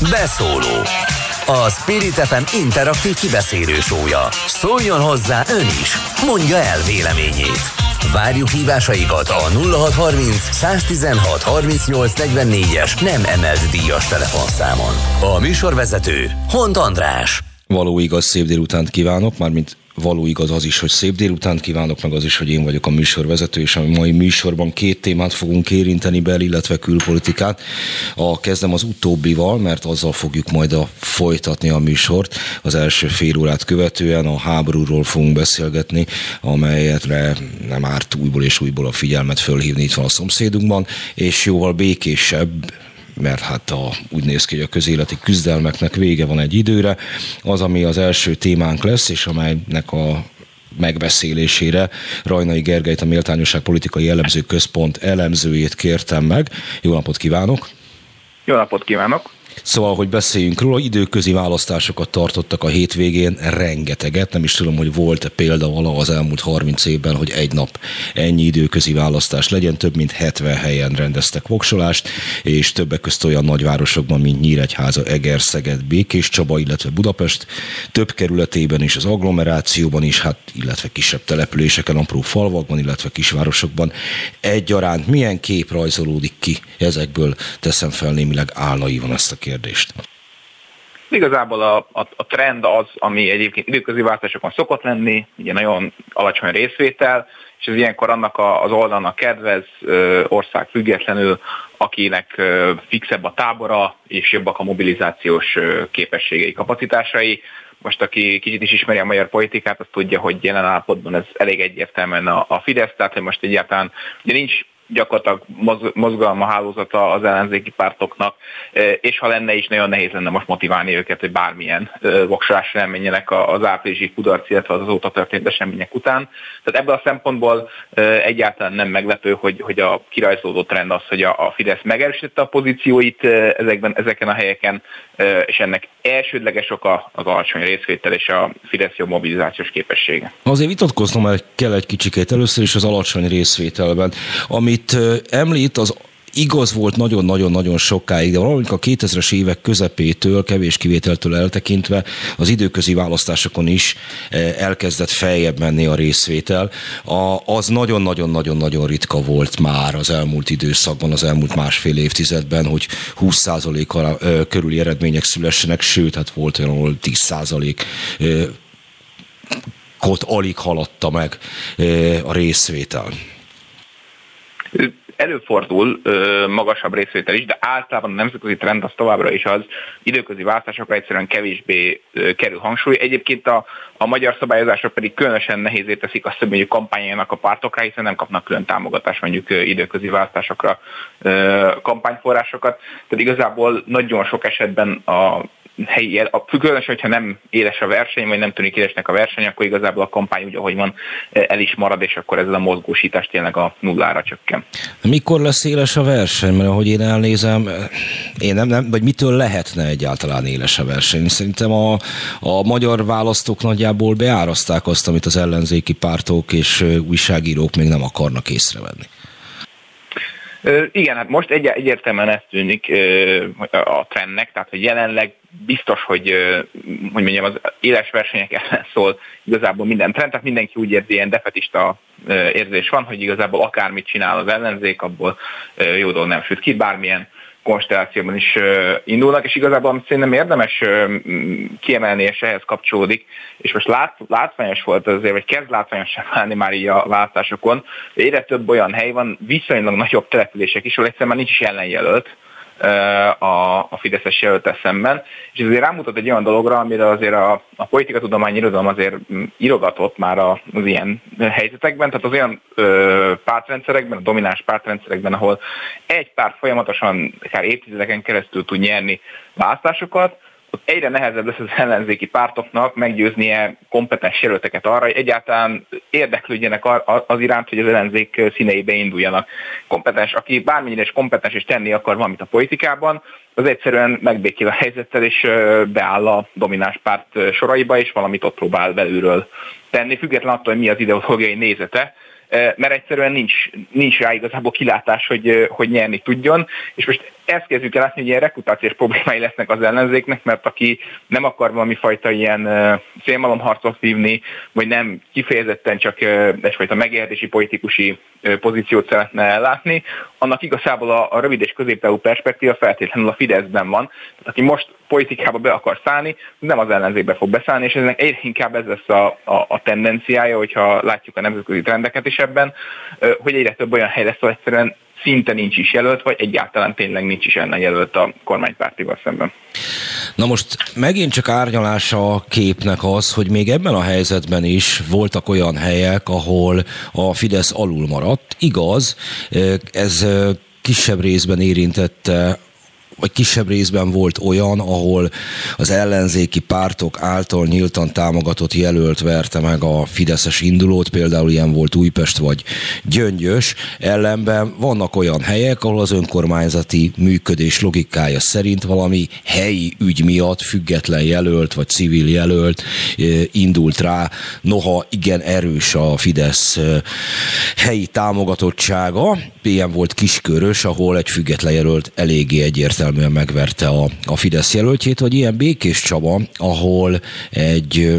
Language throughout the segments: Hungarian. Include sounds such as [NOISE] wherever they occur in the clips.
Beszóló A Spirit FM interaktív kibeszélő sója. Szóljon hozzá ön is, mondja el véleményét. Várjuk hívásaikat a 0630 116 38 es nem emelt díjas telefonszámon. A műsorvezető Hont András. Való igaz, szép délutánt kívánok, mármint való igaz az is, hogy szép délután kívánok, meg az is, hogy én vagyok a műsorvezető, és a mai műsorban két témát fogunk érinteni bel, illetve külpolitikát. A kezdem az utóbbival, mert azzal fogjuk majd a folytatni a műsort. Az első fél órát követően a háborúról fogunk beszélgetni, amelyetre nem árt újból és újból a figyelmet fölhívni itt van a szomszédunkban, és jóval békésebb, mert hát a, úgy néz ki, hogy a közéleti küzdelmeknek vége van egy időre. Az, ami az első témánk lesz, és amelynek a megbeszélésére Rajnai Gergelyt, a Méltányosság Politikai Elemző Központ elemzőjét kértem meg. Jó napot kívánok! Jó napot kívánok! Szóval, hogy beszéljünk róla, időközi választásokat tartottak a hétvégén, rengeteget, nem is tudom, hogy volt-e példa vala az elmúlt 30 évben, hogy egy nap ennyi időközi választás legyen, több mint 70 helyen rendeztek voksolást, és többek között olyan nagyvárosokban, mint Nyíregyháza, Eger, Szeged, Békés Csaba, illetve Budapest, több kerületében is, az agglomerációban is, hát, illetve kisebb településeken, apró falvakban, illetve kisvárosokban. Egyaránt milyen kép rajzolódik ki? Ezekből, teszem fel némileg álnaivan ezt a kérdést? Igazából a, a, a trend az, ami egyébként időközi változásokon szokott lenni, ugye nagyon alacsony részvétel, és ez ilyenkor annak a, az oldalnak kedvez, ország függetlenül, akinek fixebb a tábora, és jobbak a mobilizációs képességei, kapacitásai. Most aki kicsit is ismeri a magyar politikát, az tudja, hogy jelen állapotban ez elég egyértelműen a, a Fidesz, tehát hogy most egyáltalán ugye nincs gyakorlatilag mozgalma hálózata az ellenzéki pártoknak, és ha lenne is, nagyon nehéz lenne most motiválni őket, hogy bármilyen voksolásra elmenjenek az áprilisi kudarc, illetve az azóta történt események után. Tehát ebből a szempontból egyáltalán nem meglepő, hogy, hogy a kirajzolódó trend az, hogy a, Fidesz megerősítette a pozícióit ezekben, ezeken a helyeken, és ennek elsődleges oka az alacsony részvétel és a Fidesz jobb mobilizációs képessége. Azért vitatkoznom kell egy kicsikét először is az alacsony részvételben, ami amit említ, az igaz volt nagyon-nagyon-nagyon sokáig, de valamikor a 2000-es évek közepétől, kevés kivételtől eltekintve az időközi választásokon is elkezdett feljebb menni a részvétel. A, az nagyon-nagyon-nagyon-nagyon ritka volt már az elmúlt időszakban, az elmúlt másfél évtizedben, hogy 20%-kal körüli eredmények szülessenek, sőt, hát volt olyan, ahol 10% kot alig haladta meg a részvétel előfordul ö, magasabb részvétel is, de általában a nemzetközi trend az továbbra is az időközi váltásokra egyszerűen kevésbé ö, kerül hangsúly. Egyébként a, a magyar szabályozások pedig különösen nehézé teszik azt, hogy mondjuk kampányának a pártokra, hiszen nem kapnak külön támogatást mondjuk ö, időközi váltásokra ö, kampányforrásokat. Tehát igazából nagyon sok esetben a helyi, a, különösen, hogyha nem éles a verseny, vagy nem tűnik élesnek a verseny, akkor igazából a kampány úgy, ahogy van, el is marad, és akkor ez a mozgósítás tényleg a nullára csökken. Mikor lesz éles a verseny? Mert ahogy én elnézem, én nem, nem vagy mitől lehetne egyáltalán éles a verseny? Szerintem a, a magyar választók nagyjából beáraszták azt, amit az ellenzéki pártok és újságírók még nem akarnak észrevenni. Igen, hát most egy, egyértelműen ez tűnik a trendnek, tehát hogy jelenleg biztos, hogy, hogy mondjam, az éles versenyek ellen szól igazából minden trend, tehát mindenki úgy érzi, ilyen defetista érzés van, hogy igazából akármit csinál az ellenzék, abból jó dolog nem süt ki, bármilyen konstellációban is indulnak, és igazából szerintem érdemes kiemelni, és ehhez kapcsolódik, és most lát, látványos volt azért, vagy kezd látványosan válni már így a váltásokon, egyre több olyan hely van, viszonylag nagyobb települések is, ahol egyszerűen már nincs is ellenjelölt, a, a Fideszes jelöltel szemben, és ez azért rámutat egy olyan dologra, amire azért a, a politikatudományi irodalom azért írogatott már az ilyen helyzetekben, tehát az olyan ö, pártrendszerekben, a domináns pártrendszerekben, ahol egy párt folyamatosan akár évtizedeken keresztül tud nyerni választásokat, egyre nehezebb lesz az ellenzéki pártoknak meggyőznie kompetens jelölteket arra, hogy egyáltalán érdeklődjenek az iránt, hogy az ellenzék színeibe induljanak. Kompetens, aki bármennyire is kompetens és tenni akar valamit a politikában, az egyszerűen megbékél a helyzettel, és beáll a domináns párt soraiba, és valamit ott próbál belülről tenni, független attól, hogy mi az ideológiai nézete, mert egyszerűen nincs, nincs rá igazából kilátás, hogy, hogy nyerni tudjon, és most ezt kezdjük el látni, hogy ilyen reputációs problémái lesznek az ellenzéknek, mert aki nem akar valami fajta ilyen szélmalomharcot vívni, vagy nem kifejezetten csak egyfajta megélhetési politikusi pozíciót szeretne ellátni, annak igazából a, a rövid és középtávú perspektíva feltétlenül a Fideszben van. Tehát aki most politikába be akar szállni, nem az ellenzékbe fog beszállni, és ennek egyre inkább ez lesz a, a, a tendenciája, hogyha látjuk a nemzetközi trendeket is ebben, hogy egyre több olyan hely lesz, egyszerűen szinte nincs is jelölt, vagy egyáltalán tényleg nincs is ellen jelölt a kormánypártival szemben. Na most megint csak árnyalása a képnek az, hogy még ebben a helyzetben is voltak olyan helyek, ahol a Fidesz alul maradt. Igaz, ez kisebb részben érintette vagy kisebb részben volt olyan, ahol az ellenzéki pártok által nyíltan támogatott jelölt verte meg a Fideszes indulót, például ilyen volt Újpest vagy Gyöngyös, ellenben vannak olyan helyek, ahol az önkormányzati működés logikája szerint valami helyi ügy miatt független jelölt vagy civil jelölt eh, indult rá, noha igen erős a Fidesz eh, helyi támogatottsága, ilyen volt Kiskörös, ahol egy független jelölt eléggé egyértelmű egyértelműen megverte a, a Fidesz jelöltjét, vagy ilyen Békés Csaba, ahol egy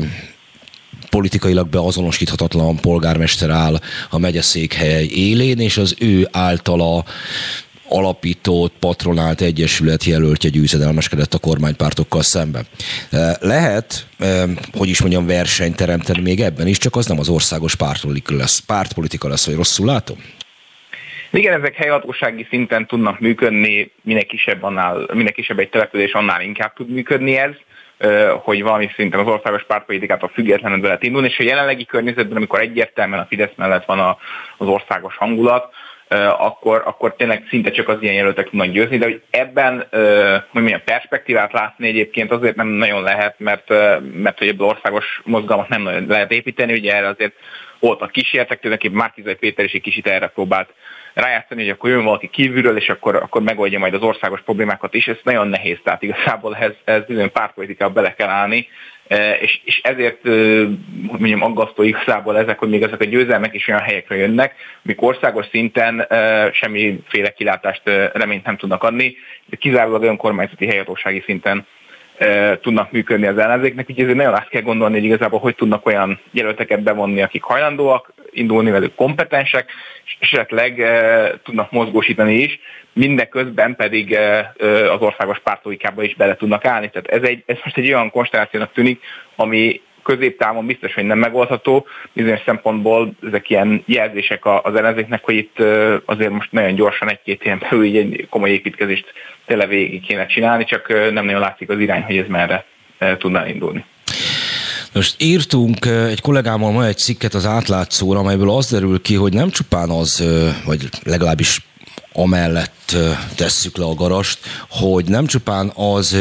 politikailag beazonosíthatatlan polgármester áll a megyeszékhely élén, és az ő általa alapított, patronált egyesület jelöltje győzedelmeskedett a kormánypártokkal szemben. Lehet, hogy is mondjam, versenyt teremteni még ebben is, csak az nem az országos pártpolitika lesz, pártpolitika lesz vagy rosszul látom? Igen, ezek helyhatósági szinten tudnak működni, minél kisebb, annál, minél kisebb egy település, annál inkább tud működni ez hogy valami szinten az országos pártpolitikától függetlenül be lehet indulni, és a jelenlegi környezetben, amikor egyértelműen a Fidesz mellett van az országos hangulat, akkor, akkor tényleg szinte csak az ilyen jelöltek tudnak győzni, de hogy ebben hogy milyen perspektívát látni egyébként azért nem nagyon lehet, mert, mert hogy ebből országos mozgalmat nem nagyon lehet építeni, ugye erre azért voltak kísértek, tulajdonképpen Márkizai Péter is egy kicsit erre próbált rájátszani, hogy akkor jön valaki kívülről, és akkor, akkor megoldja majd az országos problémákat is, ez nagyon nehéz, tehát igazából ez, ez bizony pártpolitikába bele kell állni, e, és, és ezért mondjam aggasztó igazából ezek, hogy még ezek a győzelmek is olyan helyekre jönnek, amik országos szinten e, semmiféle kilátást, e, reményt nem tudnak adni, kizárólag önkormányzati helyhatósági szinten tudnak működni az ellenzéknek, úgyhogy ezért nagyon át kell gondolni, hogy igazából hogy tudnak olyan jelölteket bevonni, akik hajlandóak indulni velük kompetensek, és esetleg tudnak mozgósítani is, mindeközben pedig az országos pártolikába is bele tudnak állni. Tehát ez, egy, ez most egy olyan konstellációnak tűnik, ami középtávon biztos, hogy nem megoldható. Bizonyos szempontból ezek ilyen jelzések az ellenzéknek, hogy itt azért most nagyon gyorsan egy-két éven belül így egy komoly építkezést tele végig kéne csinálni, csak nem nagyon látszik az irány, hogy ez merre tudna indulni. Most írtunk egy kollégámmal ma egy cikket az átlátszóra, amelyből az derül ki, hogy nem csupán az, vagy legalábbis amellett tesszük le a garast, hogy nem csupán az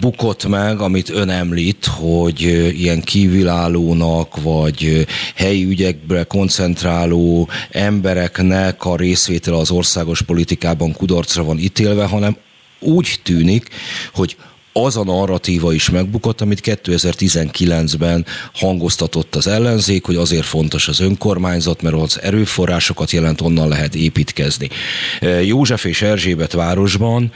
bukott meg, amit ön említ, hogy ilyen kívülállónak, vagy helyi ügyekbre koncentráló embereknek a részvétele az országos politikában kudarcra van ítélve, hanem úgy tűnik, hogy az a narratíva is megbukott, amit 2019-ben hangoztatott az ellenzék, hogy azért fontos az önkormányzat, mert az erőforrásokat jelent, onnan lehet építkezni. József és Erzsébet városban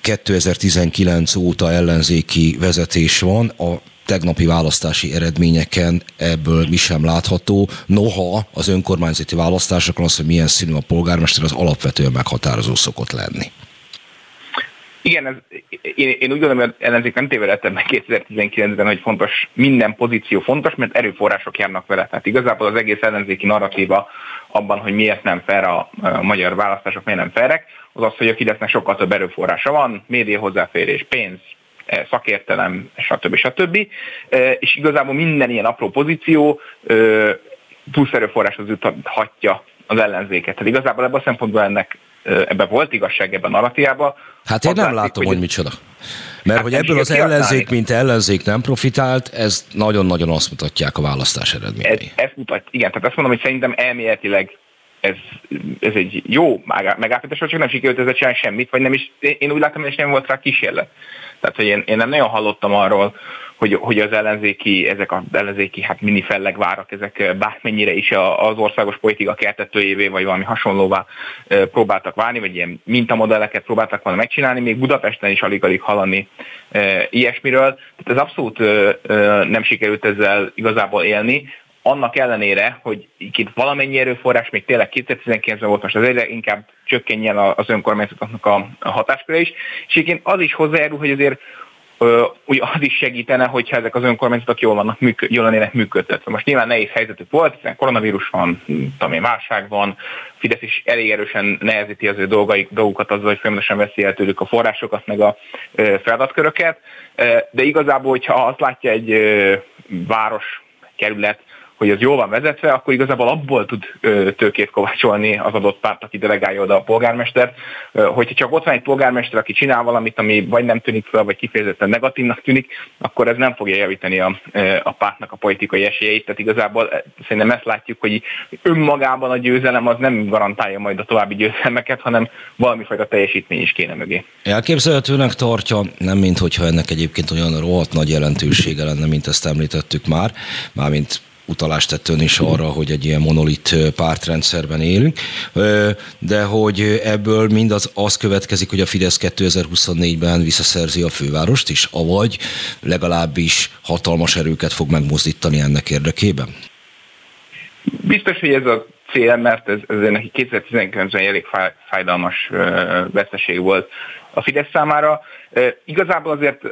2019 óta ellenzéki vezetés van, a tegnapi választási eredményeken ebből mi sem látható. Noha az önkormányzati választásokon az, hogy milyen színű a polgármester, az alapvetően meghatározó szokott lenni. Igen, ez, én, én úgy gondolom, hogy ellenzék nem tévedett ebben 2019-ben, hogy fontos, minden pozíció fontos, mert erőforrások járnak vele. Tehát igazából az egész ellenzéki narratíva abban, hogy miért nem fair a, a magyar választások, miért nem fairek, az az, hogy a Fidesznek sokkal több erőforrása van, média hozzáférés, pénz, e, szakértelem, stb. stb. E, és igazából minden ilyen apró pozíció e, plusz erőforráshoz juthatja az ellenzéket. Tehát igazából ebben a szempontból ennek ebben volt igazság ebben a narratíjában. Hát én nem látom, hogy, hogy micsoda. Mert hát hogy ebből az ellenzék, mint ellenzék nem profitált, ez nagyon-nagyon azt mutatják a választás eredményei. Ez, ez mutat, igen, tehát azt mondom, hogy szerintem elméletileg ez, ez egy jó megállapítás, csak nem sikerült ezzel csinálni semmit, vagy nem is, én úgy látom, hogy nem volt rá kísérlet. Tehát, hogy én, én nem nagyon hallottam arról, hogy, hogy az ellenzéki, ezek az ellenzéki hát mini fellegvárak, ezek bármennyire is az országos politika kertetőjévé, vagy valami hasonlóvá próbáltak válni, vagy ilyen mintamodelleket próbáltak volna megcsinálni, még Budapesten is alig-alig hallani ilyesmiről. Tehát ez abszolút nem sikerült ezzel igazából élni annak ellenére, hogy itt valamennyi erőforrás még tényleg 2019-ben volt, most az egyre inkább csökkenjen az önkormányzatoknak a hatásköre is, és egyébként az is hozzájárul, hogy azért úgy az is segítene, hogyha ezek az önkormányzatok jól, vannak, működ, jól lennének működtetve. Most nyilván nehéz helyzetük volt, hiszen koronavírus van, tudom válság van, Fidesz is elég erősen nehezíti az ő dolgaik, dolgukat azzal, hogy folyamatosan veszi el tőlük a forrásokat, meg a feladatköröket, de igazából, hogyha azt látja egy város, kerület, hogy az jól van vezetve, akkor igazából abból tud tőkét kovácsolni az adott párt, aki delegálja oda a polgármestert. Hogyha csak ott van egy polgármester, aki csinál valamit, ami vagy nem tűnik fel, vagy kifejezetten negatívnak tűnik, akkor ez nem fogja javítani a, a pártnak a politikai esélyeit. Tehát igazából szerintem ezt látjuk, hogy önmagában a győzelem az nem garantálja majd a további győzelmeket, hanem valamifajta teljesítmény is kéne mögé. Elképzelhetőnek tartja, nem mint hogyha ennek egyébként olyan rohadt nagy jelentősége lenne, mint ezt említettük már, mármint utalást tett ön is arra, hogy egy ilyen monolit pártrendszerben élünk, de hogy ebből mindaz az következik, hogy a Fidesz 2024-ben visszaszerzi a fővárost is, avagy legalábbis hatalmas erőket fog megmozdítani ennek érdekében? Biztos, hogy ez a cél, mert ez, ez neki 2019-ben elég fájdalmas veszteség volt a Fidesz számára. Igazából azért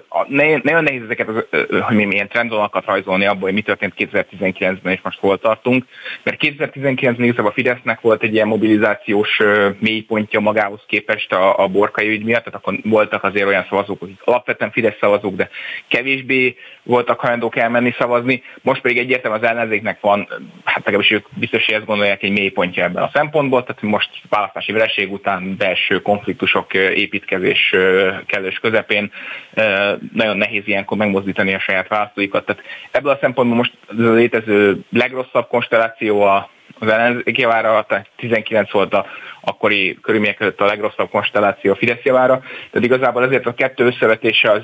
nagyon nehéz ezeket, az, hogy mi milyen trendvonalakat rajzolni abból, hogy mi történt 2019-ben és most hol tartunk, mert 2019-ben igazából a Fidesznek volt egy ilyen mobilizációs mélypontja magához képest a, a borkai ügy miatt, tehát akkor voltak azért olyan szavazók, akik alapvetően Fidesz szavazók, de kevésbé voltak hajlandók elmenni szavazni, most pedig egyértelműen az ellenzéknek van, hát legalábbis ők biztos, hogy ezt gondolják, egy mélypontja ebben a szempontból, tehát most választási vereség után belső konfliktusok, építkezés kellős közepén nagyon nehéz ilyenkor megmozdítani a saját választóikat. Tehát ebből a szempontból most a létező legrosszabb konstelláció a az ellenzéki javára, tehát 19 volt a akkori körülmények között a legrosszabb konstelláció a Fidesz javára, tehát igazából ezért a kettő összevetése az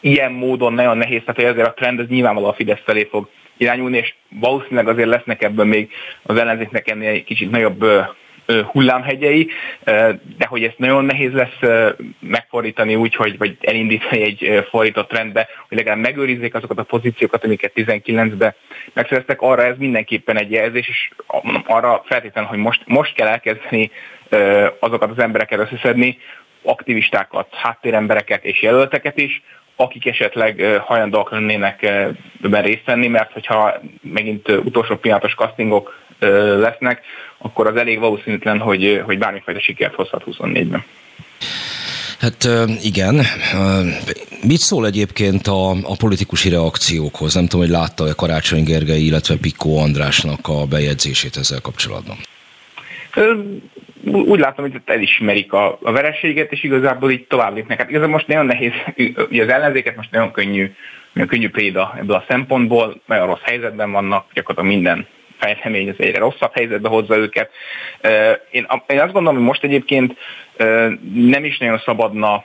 ilyen módon nagyon nehéz, tehát azért a trend az nyilvánvalóan a Fidesz felé fog irányulni, és valószínűleg azért lesznek ebben még az ellenzéknek ennél egy kicsit nagyobb hullámhegyei, de hogy ezt nagyon nehéz lesz megfordítani úgy, hogy, vagy elindítani egy fordított trendbe, hogy legalább megőrizzék azokat a pozíciókat, amiket 19-ben megszereztek, arra ez mindenképpen egy jelzés, és arra feltétlenül, hogy most, most kell elkezdeni azokat az embereket összeszedni, aktivistákat, háttérembereket és jelölteket is, akik esetleg hajlandóak lennének ebben részt venni, mert hogyha megint utolsó pillanatos castingok lesznek, akkor az elég valószínűtlen, hogy, hogy bármifajta sikert hozhat 24-ben. Hát igen. Mit szól egyébként a, a politikusi reakciókhoz? Nem tudom, hogy látta-e Karácsony Gergely, illetve Pikó Andrásnak a bejegyzését ezzel kapcsolatban. Úgy látom, hogy elismerik a, a vereséget, és igazából így tovább lépnek. Hát igazából most nagyon nehéz, ugye az ellenzéket most nagyon könnyű, nagyon könnyű préda ebből a szempontból, nagyon rossz helyzetben vannak, gyakorlatilag minden fejlemény az egyre rosszabb helyzetbe hozza őket. Én, én azt gondolom, hogy most egyébként nem is nagyon szabadna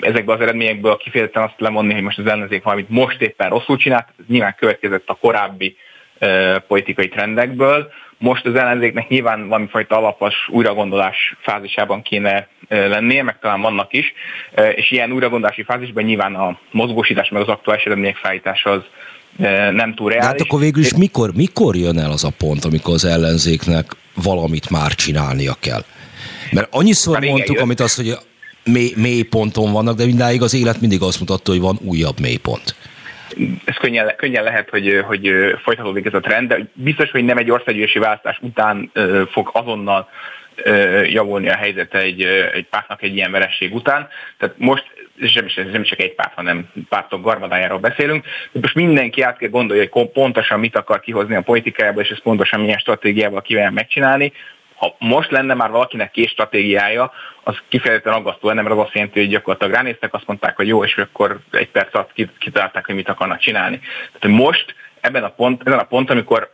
ezekből az eredményekből kifejezetten azt lemondani, hogy most az ellenzék valamit most éppen rosszul csinált, ez nyilván következett a korábbi politikai trendekből. Most az ellenzéknek nyilván valamifajta alapos újragondolás fázisában kéne lennie, meg talán vannak is, és ilyen újragondolási fázisban nyilván a mozgósítás meg az aktuális eredmények felállítása az nem túl reális. De hát akkor végül is mikor, mikor jön el az a pont, amikor az ellenzéknek valamit már csinálnia kell? Mert annyiszor már mondtuk, amit azt, hogy mély, mély ponton vannak, de mindáig az élet mindig azt mutatta, hogy van újabb mélypont. Ez könnyen, könnyen lehet, hogy, hogy folytatódik ez a trend, de biztos, hogy nem egy országgyűlési választás után fog azonnal javulni a helyzete egy, egy pártnak egy ilyen veresség után. Tehát most nem, is, nem csak egy párt, hanem pártok garmadájáról beszélünk. De most mindenki át kell gondolja, hogy pontosan mit akar kihozni a politikájából, és ezt pontosan milyen stratégiával kívánja megcsinálni. Ha most lenne már valakinek két stratégiája, az kifejezetten aggasztó lenne, mert az azt jelenti, hogy gyakorlatilag ránéztek, azt mondták, hogy jó, és akkor egy perc alatt kitalálták, hogy mit akarnak csinálni. Tehát most ebben a pont, ezen a pont, amikor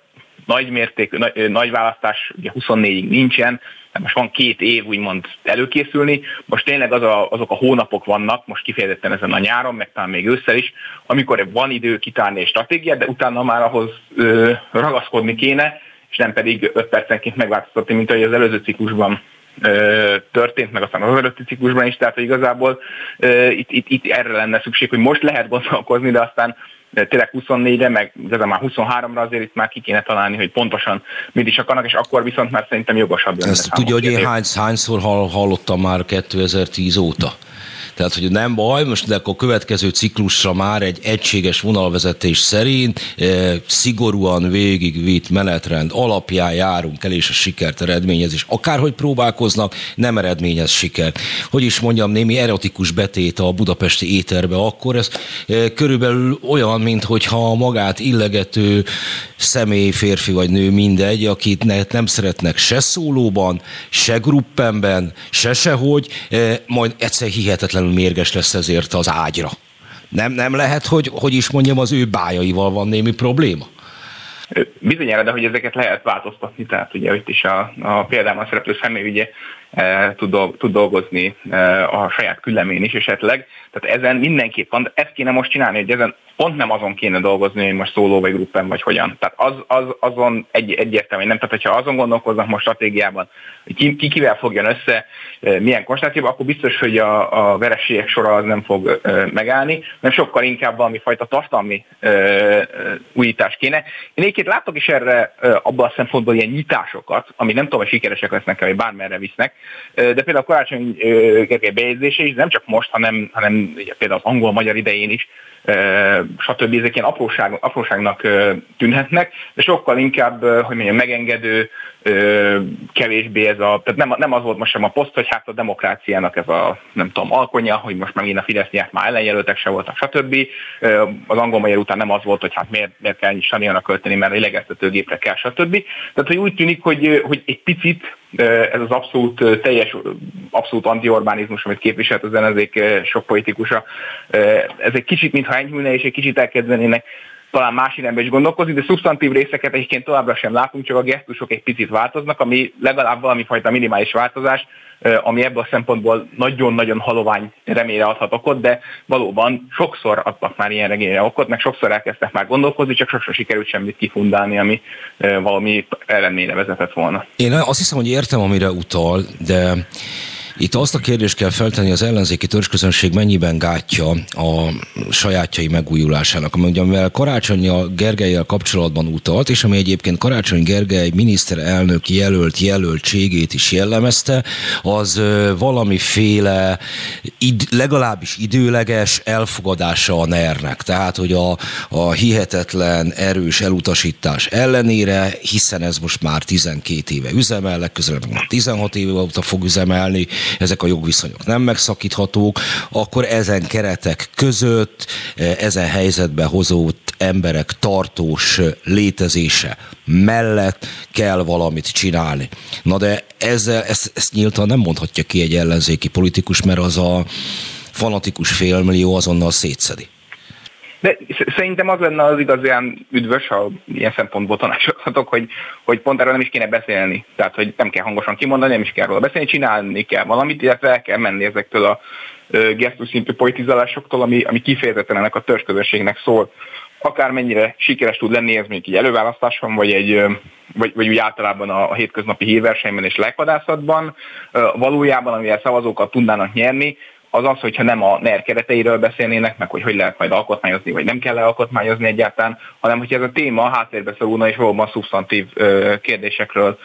nagy mérték, nagy, nagy választás ugye 24-ig nincsen, most van két év úgymond előkészülni, most tényleg az a, azok a hónapok vannak, most kifejezetten ezen a nyáron, meg talán még ősszel is, amikor van idő kitálni egy stratégiát, de utána már ahhoz ö, ragaszkodni kéne, és nem pedig 5 percenként megváltoztatni, mint ahogy az előző ciklusban történt, meg aztán az előtti ciklusban is, tehát hogy igazából itt, itt, itt erre lenne szükség, hogy most lehet gondolkozni, de aztán tényleg 24-re, meg ez már 23-ra azért itt már ki kéne találni, hogy pontosan mit is akarnak, és akkor viszont már szerintem jogosabb lenne. Ezt tudja, hogy én hány, hányszor hallottam már 2010 óta? Tehát, hogy nem baj, most de akkor a következő ciklusra már egy egységes vonalvezetés szerint e, szigorúan végigvitt menetrend alapján járunk el, és a sikert eredményez, és akárhogy próbálkoznak, nem eredményez sikert. Hogy is mondjam, némi erotikus betét a budapesti éterbe, akkor ez e, körülbelül olyan, mint hogyha magát illegető személy, férfi vagy nő, mindegy, akit ne, nem szeretnek se szólóban, se gruppemben, se sehogy, e, majd egyszer hihetetlenül mérges lesz ezért az ágyra. Nem, nem lehet, hogy, hogy is mondjam, az ő bájaival van némi probléma? Bizonyára, de hogy ezeket lehet változtatni, tehát ugye itt is a, a példában szereplő személy ugye e, tud, tud dolgozni e, a saját küllemén is esetleg, tehát ezen mindenképp van, ezt kéne most csinálni, hogy ezen pont nem azon kéne dolgozni, hogy most szóló vagy gruppen vagy hogyan. Tehát az, az, azon egy, egyértelmű, nem. Tehát, hogyha azon gondolkoznak most stratégiában, hogy ki, ki kivel fogjon össze, e, milyen konstellációban, akkor biztos, hogy a, a vereségek sora az nem fog megállni, mert sokkal inkább valami fajta tartalmi újítás kéne. Én egyébként látok is erre abban a szempontból ilyen nyitásokat, ami nem tudom, hogy sikeresek lesznek, vagy bármerre visznek, de például a karácsony Gergely bejegyzése is nem csak most, hanem, hanem például az angol-magyar idején is stb. Ezek ilyen apróság, apróságnak tűnhetnek, de sokkal inkább, hogy mondjam, megengedő, kevésbé ez a, tehát nem, nem az volt most sem a poszt, hogy hát a demokráciának ez a, nem tudom, alkonya, hogy most megint a Fidesz nyert, már ellenjelöltek se voltak, stb. Az angol magyar után nem az volt, hogy hát miért, miért kell stadionra költeni, mert a legeztetőgépre kell, stb. Tehát, hogy úgy tűnik, hogy, hogy egy picit ez az abszolút teljes, abszolút anti-Orbánizmus, amit képviselt az ellenzék sok politikusa, ez egy kicsit mintha enyhülne, és egy kicsit elkezdenének talán más irányba is gondolkozni, de szubstantív részeket egyébként továbbra sem látunk, csak a gesztusok egy picit változnak, ami legalább valami fajta minimális változás, ami ebből a szempontból nagyon-nagyon halovány reményre adhat okot, de valóban sokszor adtak már ilyen regényre okot, meg sokszor elkezdtek már gondolkozni, csak sokszor sikerült semmit kifundálni, ami valami eredményre vezetett volna. Én azt hiszem, hogy értem, amire utal, de itt azt a kérdést kell feltenni, az ellenzéki törzsközönség mennyiben gátja a sajátjai megújulásának, ami ugye Karácsony a Gergelyel kapcsolatban utalt, és ami egyébként Karácsony Gergely miniszterelnök jelölt jelöltségét is jellemezte, az valamiféle id, legalábbis időleges elfogadása a NER-nek. Tehát, hogy a, a hihetetlen erős elutasítás ellenére, hiszen ez most már 12 éve üzemel, legközelebb már 16 éve óta fog üzemelni, ezek a jogviszonyok nem megszakíthatók, akkor ezen keretek között, e, ezen helyzetbe hozott emberek tartós létezése mellett kell valamit csinálni. Na de ezzel, ezt, ezt nyíltan nem mondhatja ki egy ellenzéki politikus, mert az a fanatikus félmillió azonnal szétszedi. De szerintem az lenne az igazán üdvös, ha ilyen szempontból tanácsolhatok, hogy, hogy pont erről nem is kéne beszélni. Tehát, hogy nem kell hangosan kimondani, nem is kell róla beszélni, csinálni kell valamit, illetve el kell menni ezektől a gesztus szintű politizálásoktól, ami, ami kifejezetten ennek a törzsközösségnek szól. Akármennyire sikeres tud lenni, ez még egy előválasztáson, vagy, egy, vagy, vagy úgy általában a, a hétköznapi hírversenyben és legvadászatban, valójában, amivel szavazókat tudnának nyerni, az az, hogyha nem a NER kereteiről beszélnének, meg hogy hogy lehet majd alkotmányozni, vagy nem kell alkotmányozni egyáltalán, hanem hogyha ez a téma a háttérbe szorulna, és valóban szubstantív kérdésekről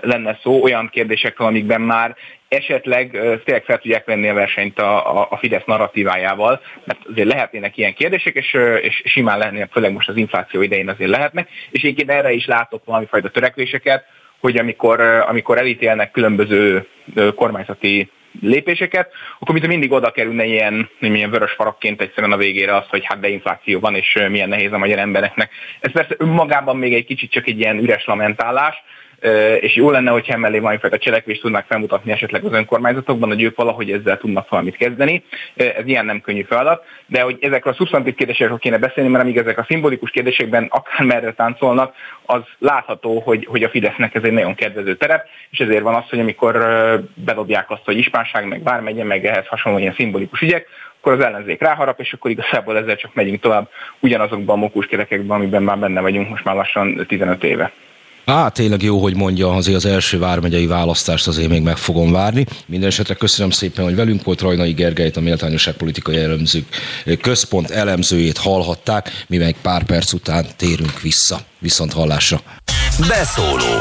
lenne szó, olyan kérdésekről, amikben már esetleg tényleg fel tudják venni a versenyt a, a, a Fidesz narratívájával, mert azért lehetnének ilyen kérdések, és, és simán lehetnének, főleg most az infláció idején azért lehetnek, és én erre is látok valami fajta törekvéseket, hogy amikor, amikor elítélnek különböző kormányzati lépéseket, akkor mint mindig oda kerülne ilyen, ilyen vörös farakként egyszerűen a végére az, hogy hát deinfláció van, és milyen nehéz a magyar embereknek. Ez persze önmagában még egy kicsit csak egy ilyen üres lamentálás, és jó lenne, hogyha emellé valamifajta cselekvést tudnak felmutatni esetleg az önkormányzatokban, hogy ők valahogy ezzel tudnak valamit kezdeni. Ez ilyen nem könnyű feladat, de hogy ezekről a szubstantív kérdésekről kéne beszélni, mert amíg ezek a szimbolikus kérdésekben akár merre táncolnak, az látható, hogy, hogy a Fidesznek ez egy nagyon kedvező terep, és ezért van az, hogy amikor bedobják azt, hogy ispánság, meg vármegye, meg ehhez hasonló ilyen szimbolikus ügyek, akkor az ellenzék ráharap, és akkor igazából ezzel csak megyünk tovább ugyanazokban a mokuskerekekben, amiben már benne vagyunk most már lassan 15 éve. Á, tényleg jó, hogy mondja, azért az első vármegyei választást azért még meg fogom várni. Mindenesetre köszönöm szépen, hogy velünk volt Rajnai Gergelyt, a Méltányosság Politikai Elemzők Központ elemzőjét hallhatták, mi meg pár perc után térünk vissza. Viszont hallásra. Beszóló.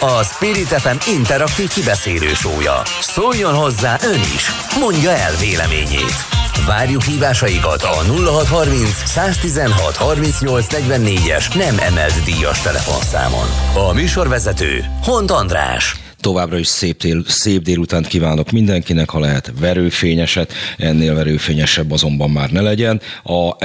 A Spirit FM interaktív kibeszélő sója. Szóljon hozzá ön is, mondja el véleményét. Várjuk hívásaikat a 0630 116 38 es nem emelt díjas telefonszámon. A műsorvezető Hont András továbbra is szép, tél, szép délutánt kívánok mindenkinek, ha lehet verőfényeset, ennél verőfényesebb azonban már ne legyen. A,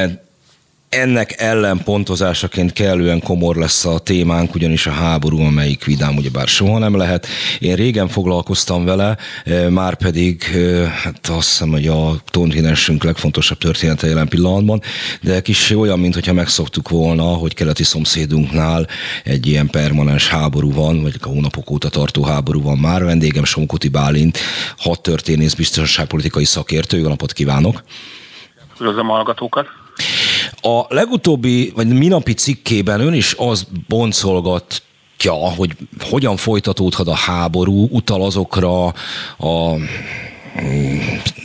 ennek ellenpontozásaként kellően komor lesz a témánk, ugyanis a háború, amelyik vidám ugyebár soha nem lehet. Én régen foglalkoztam vele, eh, már pedig eh, hát azt hiszem, hogy a kontinensünk legfontosabb története jelen pillanatban, de kis olyan, mintha megszoktuk volna, hogy keleti szomszédunknál egy ilyen permanens háború van, vagy a hónapok óta tartó háború van már. Vendégem Somkuti Bálint, hat történész biztonságpolitikai szakértő. Jó napot kívánok! Üdvözlöm a hallgatókat! A legutóbbi, vagy minapi cikkében ön is az boncolgat hogy hogyan folytatódhat a háború, utal azokra a mm,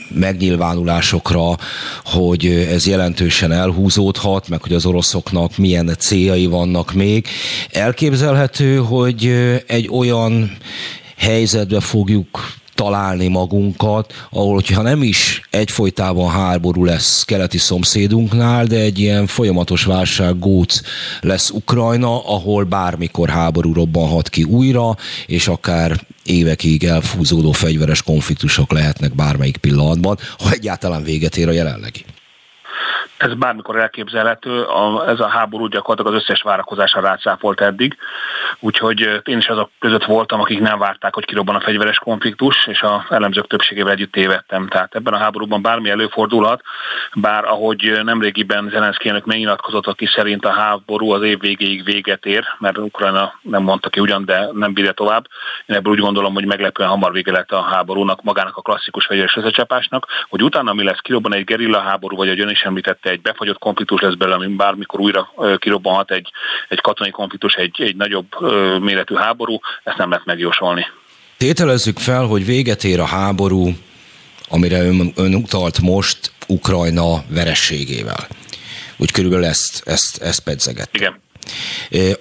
megnyilvánulásokra, hogy ez jelentősen elhúzódhat, meg hogy az oroszoknak milyen céljai vannak még. Elképzelhető, hogy egy olyan helyzetbe fogjuk találni magunkat, ahol hogyha nem is egyfolytában háború lesz keleti szomszédunknál, de egy ilyen folyamatos válság góc lesz Ukrajna, ahol bármikor háború robbanhat ki újra, és akár évekig elfúzódó fegyveres konfliktusok lehetnek bármelyik pillanatban, ha egyáltalán véget ér a jelenlegi. Ez bármikor elképzelhető, a, ez a háború gyakorlatilag az összes várakozásra rácáfolt eddig, úgyhogy én is azok között voltam, akik nem várták, hogy kirobban a fegyveres konfliktus, és a elemzők többségével együtt tévedtem. Tehát ebben a háborúban bármi előfordulhat, bár ahogy nemrégiben Zelenszky elnök megnyilatkozott, aki szerint a háború az év végéig véget ér, mert Ukrajna nem mondta ki ugyan, de nem bírja tovább. Én ebből úgy gondolom, hogy meglepően hamar vége lett a háborúnak, magának a klasszikus fegyveres összecsapásnak, hogy utána mi lesz, kirobban egy gerilla háború, vagy a ön is említette, egy befagyott konfliktus lesz belőle, ami bármikor újra kirobbanhat egy, egy katonai konfliktus, egy, egy nagyobb méretű háború, ezt nem lehet megjósolni. Tételezzük fel, hogy véget ér a háború, amire ön, ön utalt most Ukrajna verességével. Úgy körülbelül ezt, ezt, ezt pedzeget. Igen.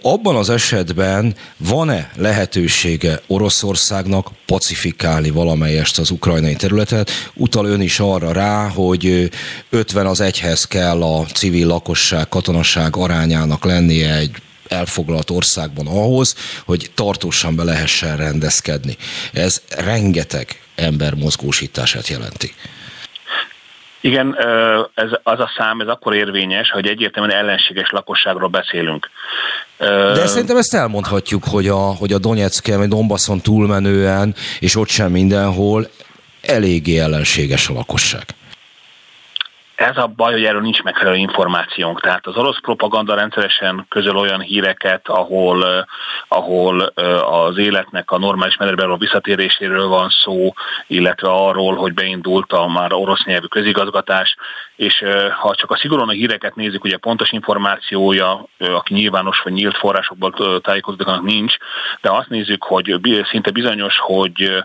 Abban az esetben van-e lehetősége Oroszországnak pacifikálni valamelyest az ukrajnai területet? Utal ön is arra rá, hogy 50 az egyhez kell a civil lakosság, katonaság arányának lennie egy elfoglalt országban ahhoz, hogy tartósan be lehessen rendezkedni. Ez rengeteg ember mozgósítását jelenti. Igen, ez, az a szám, ez akkor érvényes, hogy egyértelműen ellenséges lakosságról beszélünk. De szerintem ezt elmondhatjuk, hogy a, hogy a Donetszken vagy Donbasson túlmenően, és ott sem mindenhol, eléggé ellenséges a lakosság. Ez a baj, hogy erről nincs megfelelő információnk. Tehát az orosz propaganda rendszeresen közöl olyan híreket, ahol, ahol az életnek a normális mederben visszatéréséről van szó, illetve arról, hogy beindult a már orosz nyelvű közigazgatás, és ha csak a szigorúan a híreket nézzük, ugye pontos információja, aki nyilvános vagy nyílt forrásokból tájékozódik, annak nincs, de azt nézzük, hogy szinte bizonyos, hogy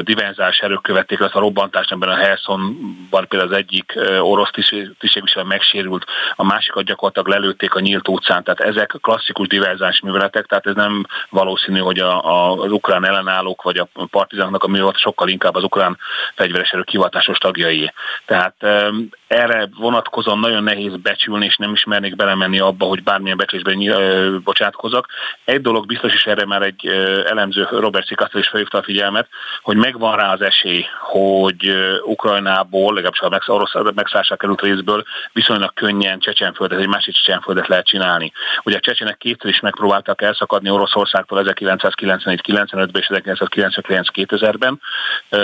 diverzális erők követték ezt a robbantást, ebben a Helsonban például az egyik orosz tisztségviselő megsérült, a másikat gyakorlatilag lelőtték a nyílt utcán, tehát ezek klasszikus diverzális műveletek, tehát ez nem valószínű, hogy a, a, az ukrán ellenállók vagy a partizánoknak a művelet sokkal inkább az ukrán fegyveres erők hivatásos tagjai. Tehát erre vonatkozóan nagyon nehéz becsülni, és nem ismernék belemenni abba, hogy bármilyen becslésben bocsátkozak. Egy dolog biztos, és erre már egy elemző Robert Szikasztal is felhívta a figyelmet, hogy megvan rá az esély, hogy Ukrajnából, legalábbis a orosz megszállásra került részből viszonylag könnyen Csecsenföldet, egy másik Csecsenföldet lehet csinálni. Ugye a csecsenek kétszer is megpróbáltak elszakadni Oroszországtól 1994-95-ben és 1999-2000-ben.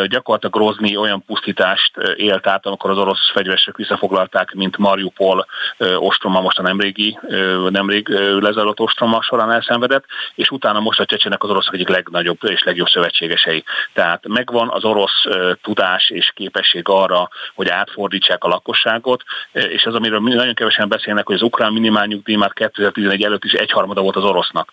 Gyakorlatilag Grozni olyan pusztítást élt át, amikor az orosz fegyveresek visszafoglalták, mint Mariupol ostroma, most a nemrégi, nemrég lezajlott ostroma során elszenvedett, és utána most a csecsenek az oroszok egyik legnagyobb és legjobb szövetségesei. Tehát megvan az orosz tudás és képesség arra, hogy átfordítsák a lakosságot, és az, amiről nagyon kevesen beszélnek, hogy az ukrán minimálnyugdíj már 2011 előtt is egyharmada volt az orosznak.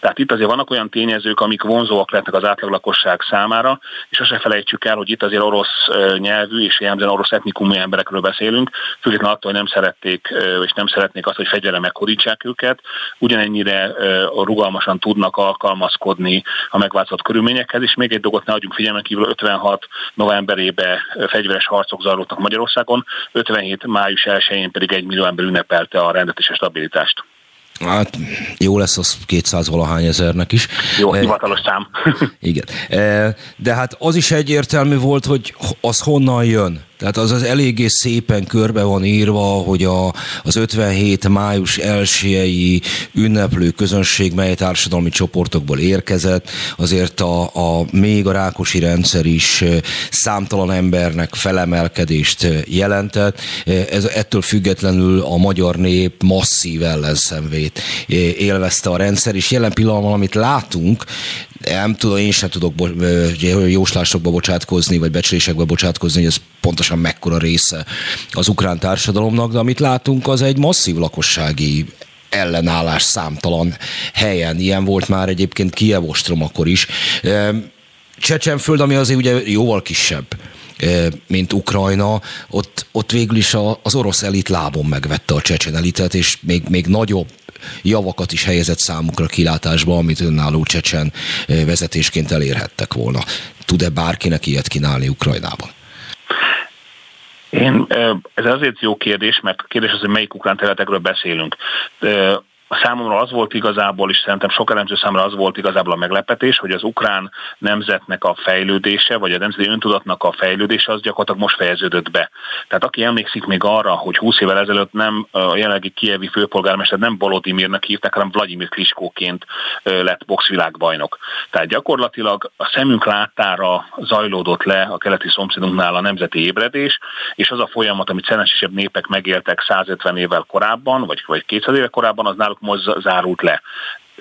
Tehát itt azért vannak olyan tényezők, amik vonzóak lehetnek az átlaglakosság számára, és azt se felejtsük el, hogy itt azért orosz nyelvű és jellemzően orosz etnikumú emberekről beszélünk, függetlenül attól, hogy nem szerették és nem szeretnék azt, hogy fegyvere meghorítsák őket, ugyanennyire rugalmasan tudnak alkalmazkodni a megváltozott körülményekhez, és még egy dolgot ne adjunk figyelmen kívül 56 novemberébe fegyveres harcok zajlottak Magyarországon, 57 május 1-én pedig egy millió ember ünnepelte a rendet és a stabilitást. Hát jó lesz az 200 valahány ezernek is. Jó, eh, hivatalos szám. [LAUGHS] Igen. Eh, de hát az is egyértelmű volt, hogy az honnan jön. Tehát az az eléggé szépen körbe van írva, hogy a, az 57 május elsőjei ünneplő közönség, mely társadalmi csoportokból érkezett, azért a, a még a rákosi rendszer is számtalan embernek felemelkedést jelentett. Ez, ettől függetlenül a magyar nép masszív ellenszenvét élvezte a rendszer, és jelen pillanatban, amit látunk, nem tudom, én sem tudok jóslásokba bocsátkozni, vagy becslésekbe bocsátkozni, hogy ez pontosan mekkora része az ukrán társadalomnak, de amit látunk, az egy masszív lakossági ellenállás számtalan helyen. Ilyen volt már egyébként Kiev ostrom akkor is. Csecsenföld, ami azért ugye jóval kisebb, mint Ukrajna, ott, ott végül is az orosz elit lábon megvette a csecsen elitet, és még, még nagyobb javakat is helyezett számukra kilátásba, amit önálló csecsen vezetésként elérhettek volna. Tud-e bárkinek ilyet kínálni Ukrajnában? Én, ez azért jó kérdés, mert kérdés az, hogy melyik ukrán területekről beszélünk a számomra az volt igazából, és szerintem sok elemző számára az volt igazából a meglepetés, hogy az ukrán nemzetnek a fejlődése, vagy a nemzeti öntudatnak a fejlődése az gyakorlatilag most fejeződött be. Tehát aki emlékszik még arra, hogy 20 évvel ezelőtt nem a jelenlegi kievi főpolgármester nem Volodimirnak hívták, hanem Vladimir Kliskóként lett boxvilágbajnok. Tehát gyakorlatilag a szemünk láttára zajlódott le a keleti szomszédunknál a nemzeti ébredés, és az a folyamat, amit szerencsésebb népek megéltek 150 évvel korábban, vagy, vagy 200 évvel korábban, az náluk most zárult le.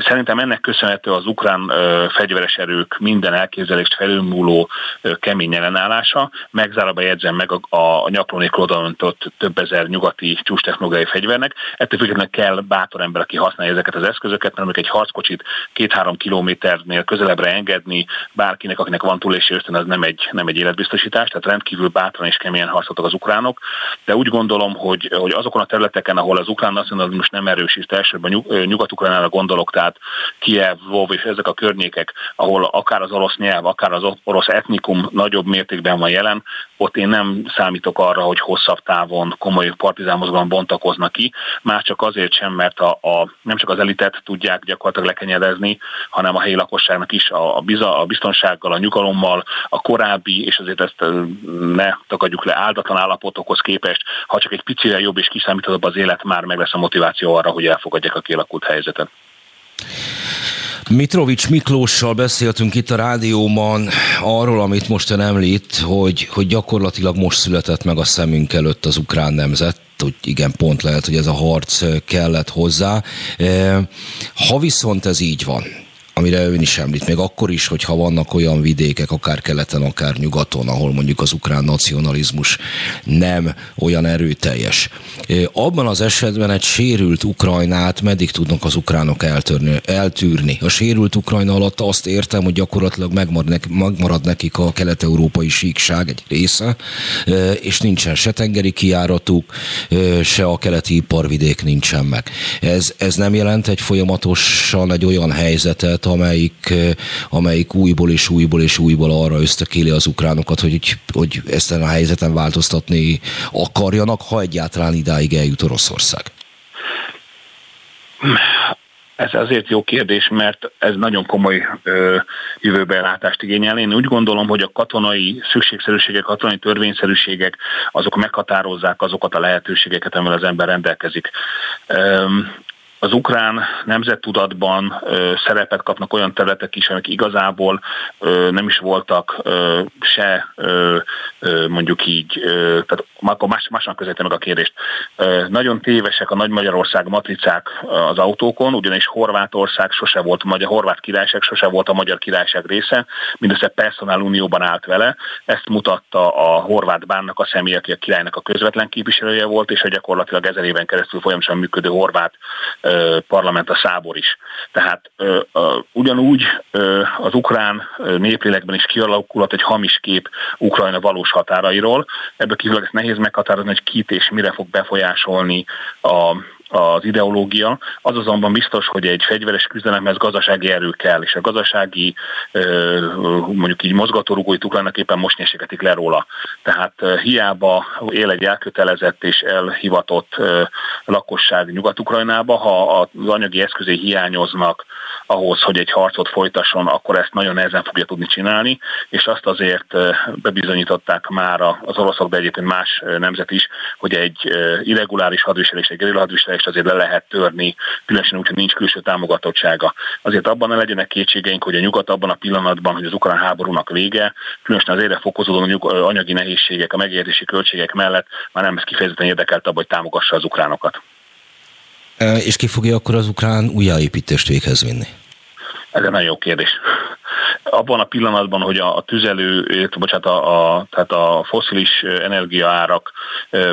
Szerintem ennek köszönhető az ukrán ö, fegyveres erők minden elképzelést felülmúló ö, kemény ellenállása. Megzáróba jegyzem meg a, a nyaklónékról odaöntott több ezer nyugati csúcs technológiai fegyvernek. Ettől függetlenül kell bátor ember, aki használja ezeket az eszközöket, mert egy harckocsit két-három kilométernél közelebbre engedni bárkinek, akinek van túlélési ösztön, az nem egy, nem egy életbiztosítás, tehát rendkívül bátran és keményen harcoltak az ukránok. De úgy gondolom, hogy, hogy azokon a területeken, ahol az ukrán nacionalizmus nem erős, és elsősorban nyugat-ukránára gondolok, tehát Kiev, Vov és ezek a környékek, ahol akár az orosz nyelv, akár az orosz etnikum nagyobb mértékben van jelen, ott én nem számítok arra, hogy hosszabb távon komoly partizánmozgalom bontakoznak ki, már csak azért sem, mert a, a, nem csak az elitet tudják gyakorlatilag lekenyedezni, hanem a helyi lakosságnak is a, a, biza, a biztonsággal, a nyugalommal, a korábbi, és azért ezt ne tagadjuk le áldatlan állapotokhoz képest, ha csak egy picire jobb és kiszámíthatóbb az élet, már meg lesz a motiváció arra, hogy elfogadják a kialakult helyzetet. Mitrovics Miklóssal beszéltünk itt a rádióban arról, amit most ön említ, hogy, hogy gyakorlatilag most született meg a szemünk előtt az ukrán nemzet, hogy igen, pont lehet, hogy ez a harc kellett hozzá. E, ha viszont ez így van, amire ön is említ, még akkor is, hogyha vannak olyan vidékek, akár keleten, akár nyugaton, ahol mondjuk az ukrán nacionalizmus nem olyan erőteljes. Abban az esetben egy sérült Ukrajnát meddig tudnak az ukránok eltörni, eltűrni? A sérült Ukrajna alatt azt értem, hogy gyakorlatilag megmarad nekik a kelet-európai síkság egy része, és nincsen se tengeri kiáratuk, se a keleti iparvidék nincsen meg. Ez, ez nem jelent egy folyamatosan egy olyan helyzetet, amelyik, amelyik újból és újból és újból arra ösztökéli az ukránokat, hogy, hogy ezt a helyzeten változtatni akarjanak, ha egyáltalán idáig eljut Oroszország? Ez azért jó kérdés, mert ez nagyon komoly ö, jövőbelátást igényel. Én úgy gondolom, hogy a katonai szükségszerűségek, katonai törvényszerűségek, azok meghatározzák azokat a lehetőségeket, amivel az ember rendelkezik. Ö, az ukrán nemzettudatban ö, szerepet kapnak olyan területek is, amik igazából ö, nem is voltak ö, se ö, ö, mondjuk így, ö, tehát akkor más, másnak közelítem meg a kérdést. Ö, nagyon tévesek a Nagy Magyarország matricák az autókon, ugyanis Horvátország sose volt, magyar Horvát királyság sose volt a Magyar királyság része, mindössze personál unióban állt vele. Ezt mutatta a horvát bánnak a személy, aki a királynak a közvetlen képviselője volt, és hogy gyakorlatilag ezer éven keresztül folyamatosan működő horvát parlament, a szábor is. Tehát ugyanúgy az ukrán néplélekben is kialakulhat egy hamis kép Ukrajna valós határairól. Ebből ezt nehéz meghatározni, hogy kit és mire fog befolyásolni a az ideológia, az azonban biztos, hogy egy fegyveres küzdelemhez gazdasági erő kell, és a gazdasági mondjuk így mozgatórugóit Ukrajnak éppen most nyerségetik le róla. Tehát hiába él egy elkötelezett és elhivatott lakosság Nyugat-Ukrajnába, ha az anyagi eszközé hiányoznak ahhoz, hogy egy harcot folytasson, akkor ezt nagyon nehezen fogja tudni csinálni, és azt azért bebizonyították már az oroszok, de egyébként más nemzet is, hogy egy irreguláris hadviselés, egy gerilla hadviselés és azért le lehet törni, különösen úgy, hogy nincs külső támogatottsága. Azért abban ne legyenek kétségeink, hogy a nyugat abban a pillanatban, hogy az ukrán háborúnak vége, különösen az egyre fokozódó anyagi nehézségek, a megértési költségek mellett már nem ez kifejezetten érdekelt abban, hogy támogassa az ukránokat. És ki fogja akkor az ukrán újjáépítést véghez vinni? Ez egy nagyon jó kérdés abban a pillanatban, hogy a, a tüzelő, bocsánat, a, a, tehát a foszilis energiaárak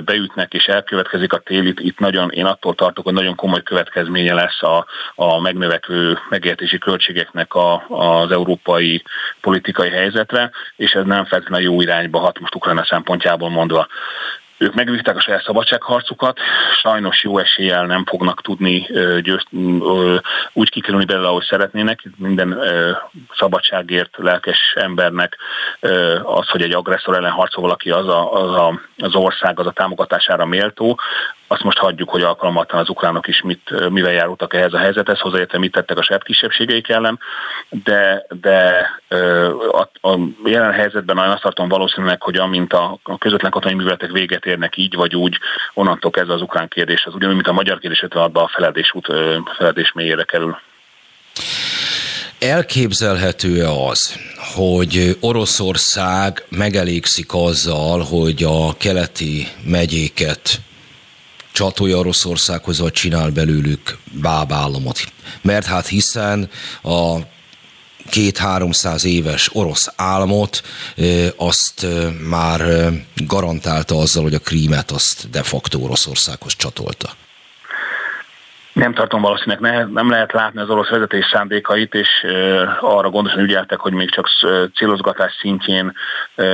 beütnek és elkövetkezik a tél, itt, itt nagyon, én attól tartok, hogy nagyon komoly következménye lesz a, a megnövekvő megértési költségeknek a, az európai politikai helyzetre, és ez nem feltétlenül jó irányba hat most Ukrajna szempontjából mondva. Ők megvívták a saját szabadságharcukat, sajnos jó eséllyel nem fognak tudni győzt, úgy kikerülni belőle, ahogy szeretnének. Minden szabadságért lelkes embernek az, hogy egy agresszor ellen harcol valaki, az, a, az, a, az ország, az a támogatására méltó azt most hagyjuk, hogy alkalmatlan az ukránok is mit, mivel járultak ehhez a helyzethez, hozzáértve mit tettek a saját kisebbségeik ellen, de, de a, a jelen helyzetben nagyon azt tartom valószínűleg, hogy amint a, a közvetlen katonai műveletek véget érnek így vagy úgy, onnantól kezdve az ukrán kérdés, az ugyanúgy, mint a magyar kérdés 56-ban a feledés, út, feledés mélyére kerül. Elképzelhető-e az, hogy Oroszország megelégszik azzal, hogy a keleti megyéket csatolja Oroszországhoz, vagy csinál belőlük bábállamot. Mert hát hiszen a két-háromszáz éves orosz álmot, azt már garantálta azzal, hogy a krímet azt de facto Oroszországhoz csatolta nem tartom valószínűleg, ne, nem lehet látni az orosz vezetés szándékait, és arra gondosan ügyeltek, hogy még csak célozgatás szintjén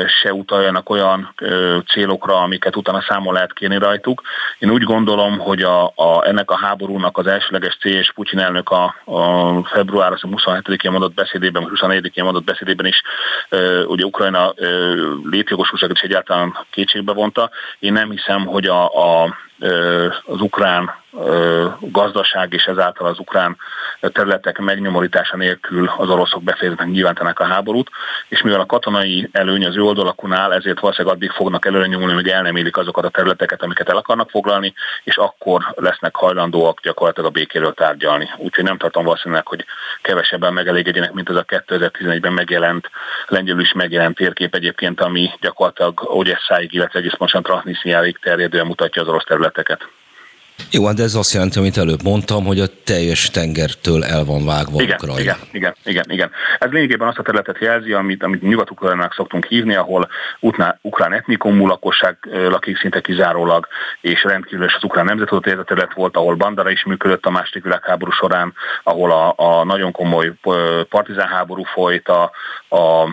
se utaljanak olyan célokra, amiket utána számon lehet kérni rajtuk. Én úgy gondolom, hogy a, a, ennek a háborúnak az elsőleges cél, és Putyin elnök a, a február 27-én mondott beszédében, 24-én mondott beszédében is, ugye Ukrajna létjogosultságot is egyáltalán kétségbe vonta. Én nem hiszem, hogy a, a az ukrán gazdaság és ezáltal az ukrán területek megnyomorítása nélkül az oroszok befejezetnek nyilvántanak a háborút, és mivel a katonai előny az ő oldalakon áll, ezért valószínűleg addig fognak előre nyomulni, míg el nem élik azokat a területeket, amiket el akarnak foglalni, és akkor lesznek hajlandóak gyakorlatilag a békéről tárgyalni. Úgyhogy nem tartom valószínűleg, hogy kevesebben megelégedjenek, mint az a 2011-ben megjelent, lengyelül is megjelent térkép egyébként, ami gyakorlatilag Ogyesszáig, illetve egész pontosan Transnistriáig terjedően mutatja az orosz területeket. Jó, hát de ez azt jelenti, amit előbb mondtam, hogy a teljes tengertől el van vágva igen, Ukrajna. Igen, igen, igen, igen. Ez lényegében azt a területet jelzi, amit, amit nyugat ukrajnának szoktunk hívni, ahol ukrán, ukrán etnikumú lakosság lakik szinte kizárólag, és rendkívül az ukrán nemzettudat ez a terület volt, ahol Bandara is működött a második világháború során, ahol a, a nagyon komoly partizán háború folyt, a, a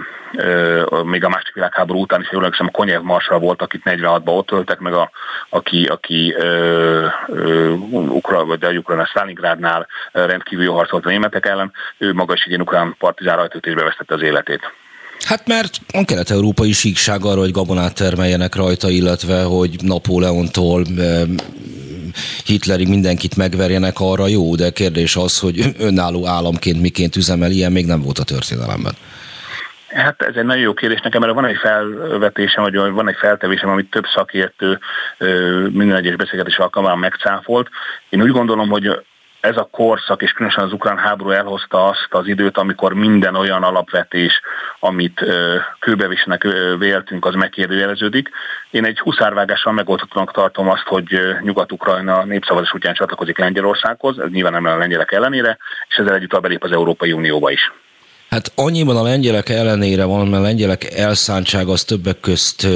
még a második világháború után is, jól emlékszem, Konyev Marsal volt, akit 46-ban ott öltek, meg a, aki, aki ö, ö, Ukra, vagy a Ukrajna Stalingrádnál rendkívül jó harcolt a németek ellen, ő maga is ilyen ukrán partizán rajtütésbe vesztette az életét. Hát mert a kelet-európai síkság arra, hogy gabonát termeljenek rajta, illetve hogy Napóleontól Hitlerig mindenkit megverjenek, arra jó, de kérdés az, hogy önálló államként miként üzemel, ilyen még nem volt a történelemben. Hát ez egy nagyon jó kérdés nekem, mert van egy felvetésem, vagy van egy feltevésem, amit több szakértő minden egyes beszélgetés alkalmával megcáfolt. Én úgy gondolom, hogy ez a korszak, és különösen az ukrán háború elhozta azt az időt, amikor minden olyan alapvetés, amit kőbevisnek véltünk, az megkérdőjeleződik. Én egy huszárvágással megoldhatónak tartom azt, hogy Nyugat-Ukrajna népszavazás útján csatlakozik Lengyelországhoz, ez nyilván nem a lengyelek ellenére, és ezzel együtt belép az Európai Unióba is. Hát annyiban a lengyelek ellenére van, mert a lengyelek elszántság az többek közt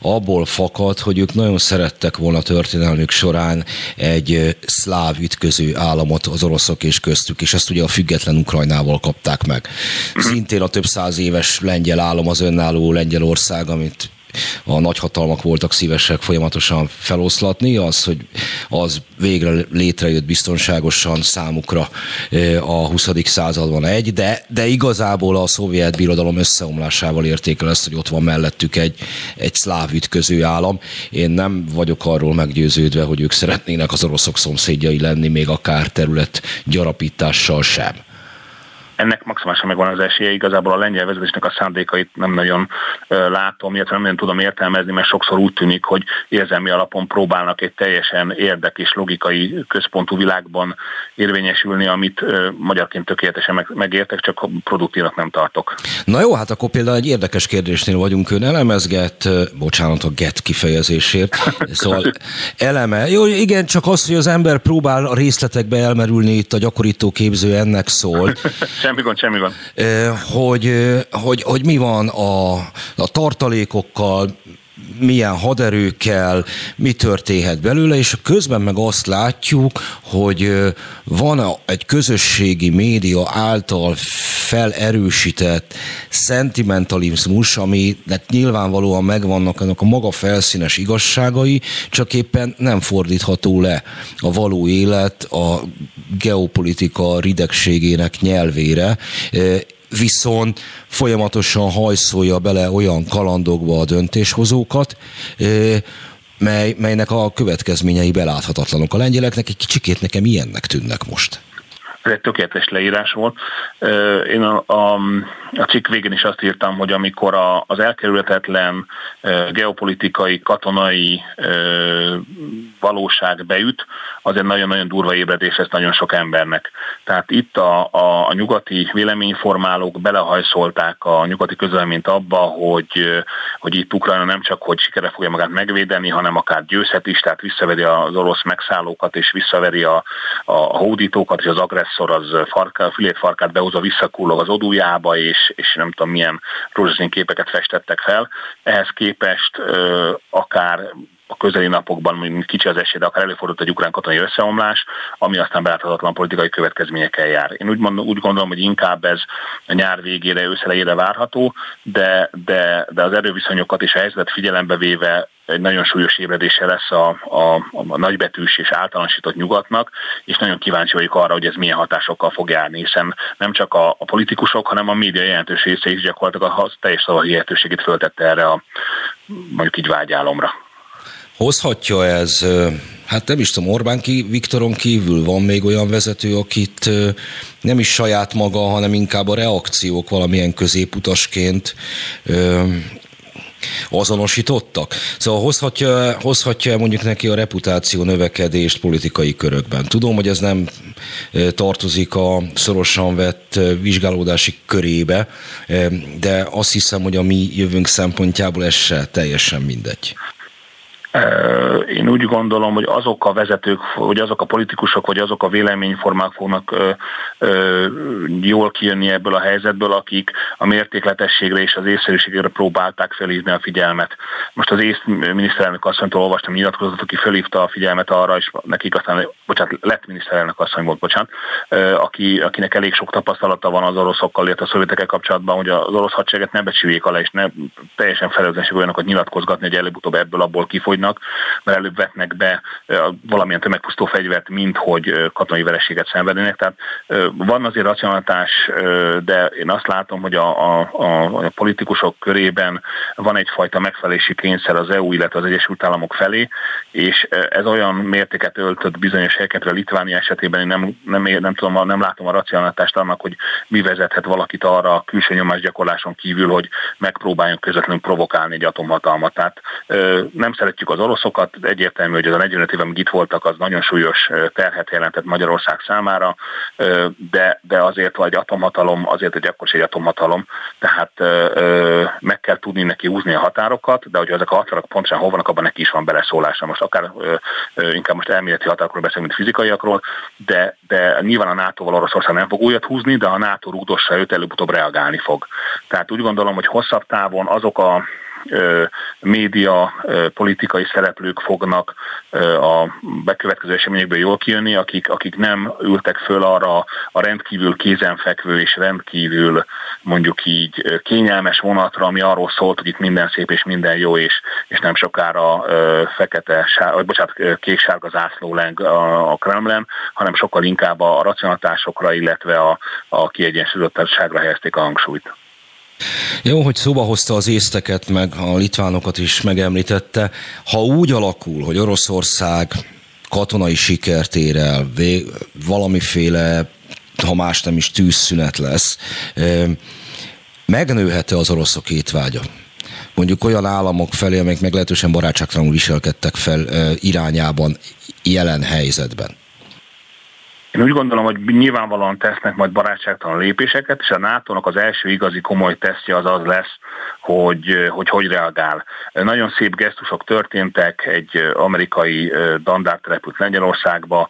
abból fakad, hogy ők nagyon szerettek volna történelmük során egy szláv ütköző államot az oroszok és köztük, és ezt ugye a független Ukrajnával kapták meg. Szintén a több száz éves lengyel állam az önálló Lengyelország, amit a nagyhatalmak voltak szívesek folyamatosan feloszlatni, az, hogy az végre létrejött biztonságosan számukra a 20. században egy, de, de igazából a szovjet birodalom összeomlásával értékel ezt, hogy ott van mellettük egy, egy szláv ütköző állam. Én nem vagyok arról meggyőződve, hogy ők szeretnének az oroszok szomszédjai lenni, még akár terület gyarapítással sem ennek maximálisan megvan az esélye. Igazából a lengyel vezetésnek a szándékait nem nagyon látom, illetve nem nagyon tudom értelmezni, mert sokszor úgy tűnik, hogy érzelmi alapon próbálnak egy teljesen érdek és logikai központú világban érvényesülni, amit magyarként tökéletesen megértek, csak produktívnak nem tartok. Na jó, hát akkor például egy érdekes kérdésnél vagyunk. Ön elemezget, bocsánat a get kifejezésért, [LAUGHS] szóval eleme, jó, igen, csak az, hogy az ember próbál a részletekbe elmerülni itt a gyakorító képző ennek szól. [LAUGHS] Semmi gond, semmi gond. Hogy, hogy, hogy mi van a, a tartalékokkal, milyen haderőkkel, mi történhet belőle, és közben meg azt látjuk, hogy van egy közösségi média által felerősített szentimentalizmus, aminek nyilvánvalóan megvannak ennek a maga felszínes igazságai, csak éppen nem fordítható le a való élet a geopolitika ridegségének nyelvére viszont folyamatosan hajszolja bele olyan kalandokba a döntéshozókat, mely, melynek a következményei beláthatatlanok. A lengyeleknek egy kicsikét nekem ilyennek tűnnek most ez egy tökéletes leírás volt. Én a, a, a cikk végén is azt írtam, hogy amikor a, az elkerülhetetlen geopolitikai, katonai valóság beüt, az egy nagyon-nagyon durva ébredés ez nagyon sok embernek. Tehát itt a, a, a nyugati véleményformálók belehajszolták a nyugati közleményt abba, hogy, hogy itt Ukrajna nem csak, hogy sikere fogja magát megvédeni, hanem akár győzhet is, tehát visszaveri az orosz megszállókat, és visszaveri a, a hódítókat, és az agresszor az farka, fülét farkát behozza, visszakullog az odújába, és, és nem tudom milyen rózsaszín képeket festettek fel. Ehhez képest akár a közeli napokban kicsi az esély, de akár előfordult egy ukrán katonai összeomlás, ami aztán beláthatatlan politikai következményekkel jár. Én úgy, mondom, úgy gondolom, hogy inkább ez a nyár végére, őszelejére várható, de, de, de az erőviszonyokat és a helyzetet figyelembe véve egy nagyon súlyos ébredése lesz a, a, a nagybetűs és általánosított nyugatnak, és nagyon kíváncsi vagyok arra, hogy ez milyen hatásokkal fog járni, hiszen nem csak a, a politikusok, hanem a média jelentős része is gyakorlatilag a teljes szavai lehetőségét föltette erre a mondjuk így vágyálomra. Hozhatja ez, hát nem is tudom, Orbán ki, Viktoron kívül van még olyan vezető, akit nem is saját maga, hanem inkább a reakciók valamilyen középutasként azonosítottak. Szóval hozhatja, hozhatja mondjuk neki a reputáció növekedést politikai körökben. Tudom, hogy ez nem tartozik a szorosan vett vizsgálódási körébe, de azt hiszem, hogy a mi jövőnk szempontjából ez se teljesen mindegy. Én úgy gondolom, hogy azok a vezetők, vagy azok a politikusok, vagy azok a véleményformák fognak jól kijönni ebből a helyzetből, akik a mértékletességre és az észszerűségre próbálták felhívni a figyelmet. Most az észt miniszterelnök asszonytól olvastam nyilatkozatot, aki felhívta a figyelmet arra, és nekik aztán, bocsánat, lett miniszterelnök asszony volt, bocsánat, aki, akinek elég sok tapasztalata van az oroszokkal, illetve a szovjetekkel kapcsolatban, hogy az orosz hadsereget ne becsüljék alá, és ne teljesen felelőtlenség olyanokat nyilatkozgatni, hogy előbb-utóbb ebből abból kifogynak, mert előbb vetnek be valamilyen tömegpusztó fegyvert, mint hogy katonai vereséget szenvednének. Tehát van azért racionalitás, de én azt látom, hogy a, a, a, politikusok körében van egyfajta megfelelési kényszer az EU, illetve az Egyesült Államok felé, és ez olyan mértéket öltött bizonyos helyeket, a Litvánia esetében én nem, nem, nem, tudom, nem látom a racionalitást annak, hogy mi vezethet valakit arra a külső nyomásgyakorláson kívül, hogy megpróbáljon közvetlenül provokálni egy atomhatalmat. Tehát nem szeretjük az oroszokat, egyértelmű, hogy az a 45 év, amíg itt voltak, az nagyon súlyos terhet jelentett Magyarország számára, de, de azért vagy atomhatalom, azért egy akkor egy atomhatalom, tehát meg kell tudni neki húzni a határokat, de hogy ezek a határok pontosan hol vannak, abban neki is van beleszólása. Most akár inkább most elméleti határokról beszélünk, mint fizikaiakról, de, de nyilván a NATO-val Oroszország nem fog újat húzni, de a NATO rúdossa őt, előbb-utóbb reagálni fog. Tehát úgy gondolom, hogy hosszabb távon azok a média, politikai szereplők fognak a bekövetkező eseményekből jól kijönni, akik, akik nem ültek föl arra a rendkívül kézenfekvő és rendkívül mondjuk így kényelmes vonatra, ami arról szólt, hogy itt minden szép és minden jó, és, és nem sokára fekete, vagy bocsánat, kék-sárga zászló leng a, a Kremlen, hanem sokkal inkább a racionalitásokra, illetve a, a kiegyensúlyozottságra helyezték a hangsúlyt. Jó, hogy szóba hozta az észteket, meg a litvánokat is megemlítette. Ha úgy alakul, hogy Oroszország katonai sikert ér el, valamiféle, ha más nem is tűzszünet lesz, megnőhet-e az oroszok étvágya? Mondjuk olyan államok felé, amelyek meglehetősen barátságtalanul viselkedtek fel irányában jelen helyzetben. Én úgy gondolom, hogy nyilvánvalóan tesznek majd barátságtalan lépéseket, és a nato az első igazi komoly tesztje az az lesz, hogy, hogy hogy reagál. Nagyon szép gesztusok történtek, egy amerikai dandár repült Lengyelországba,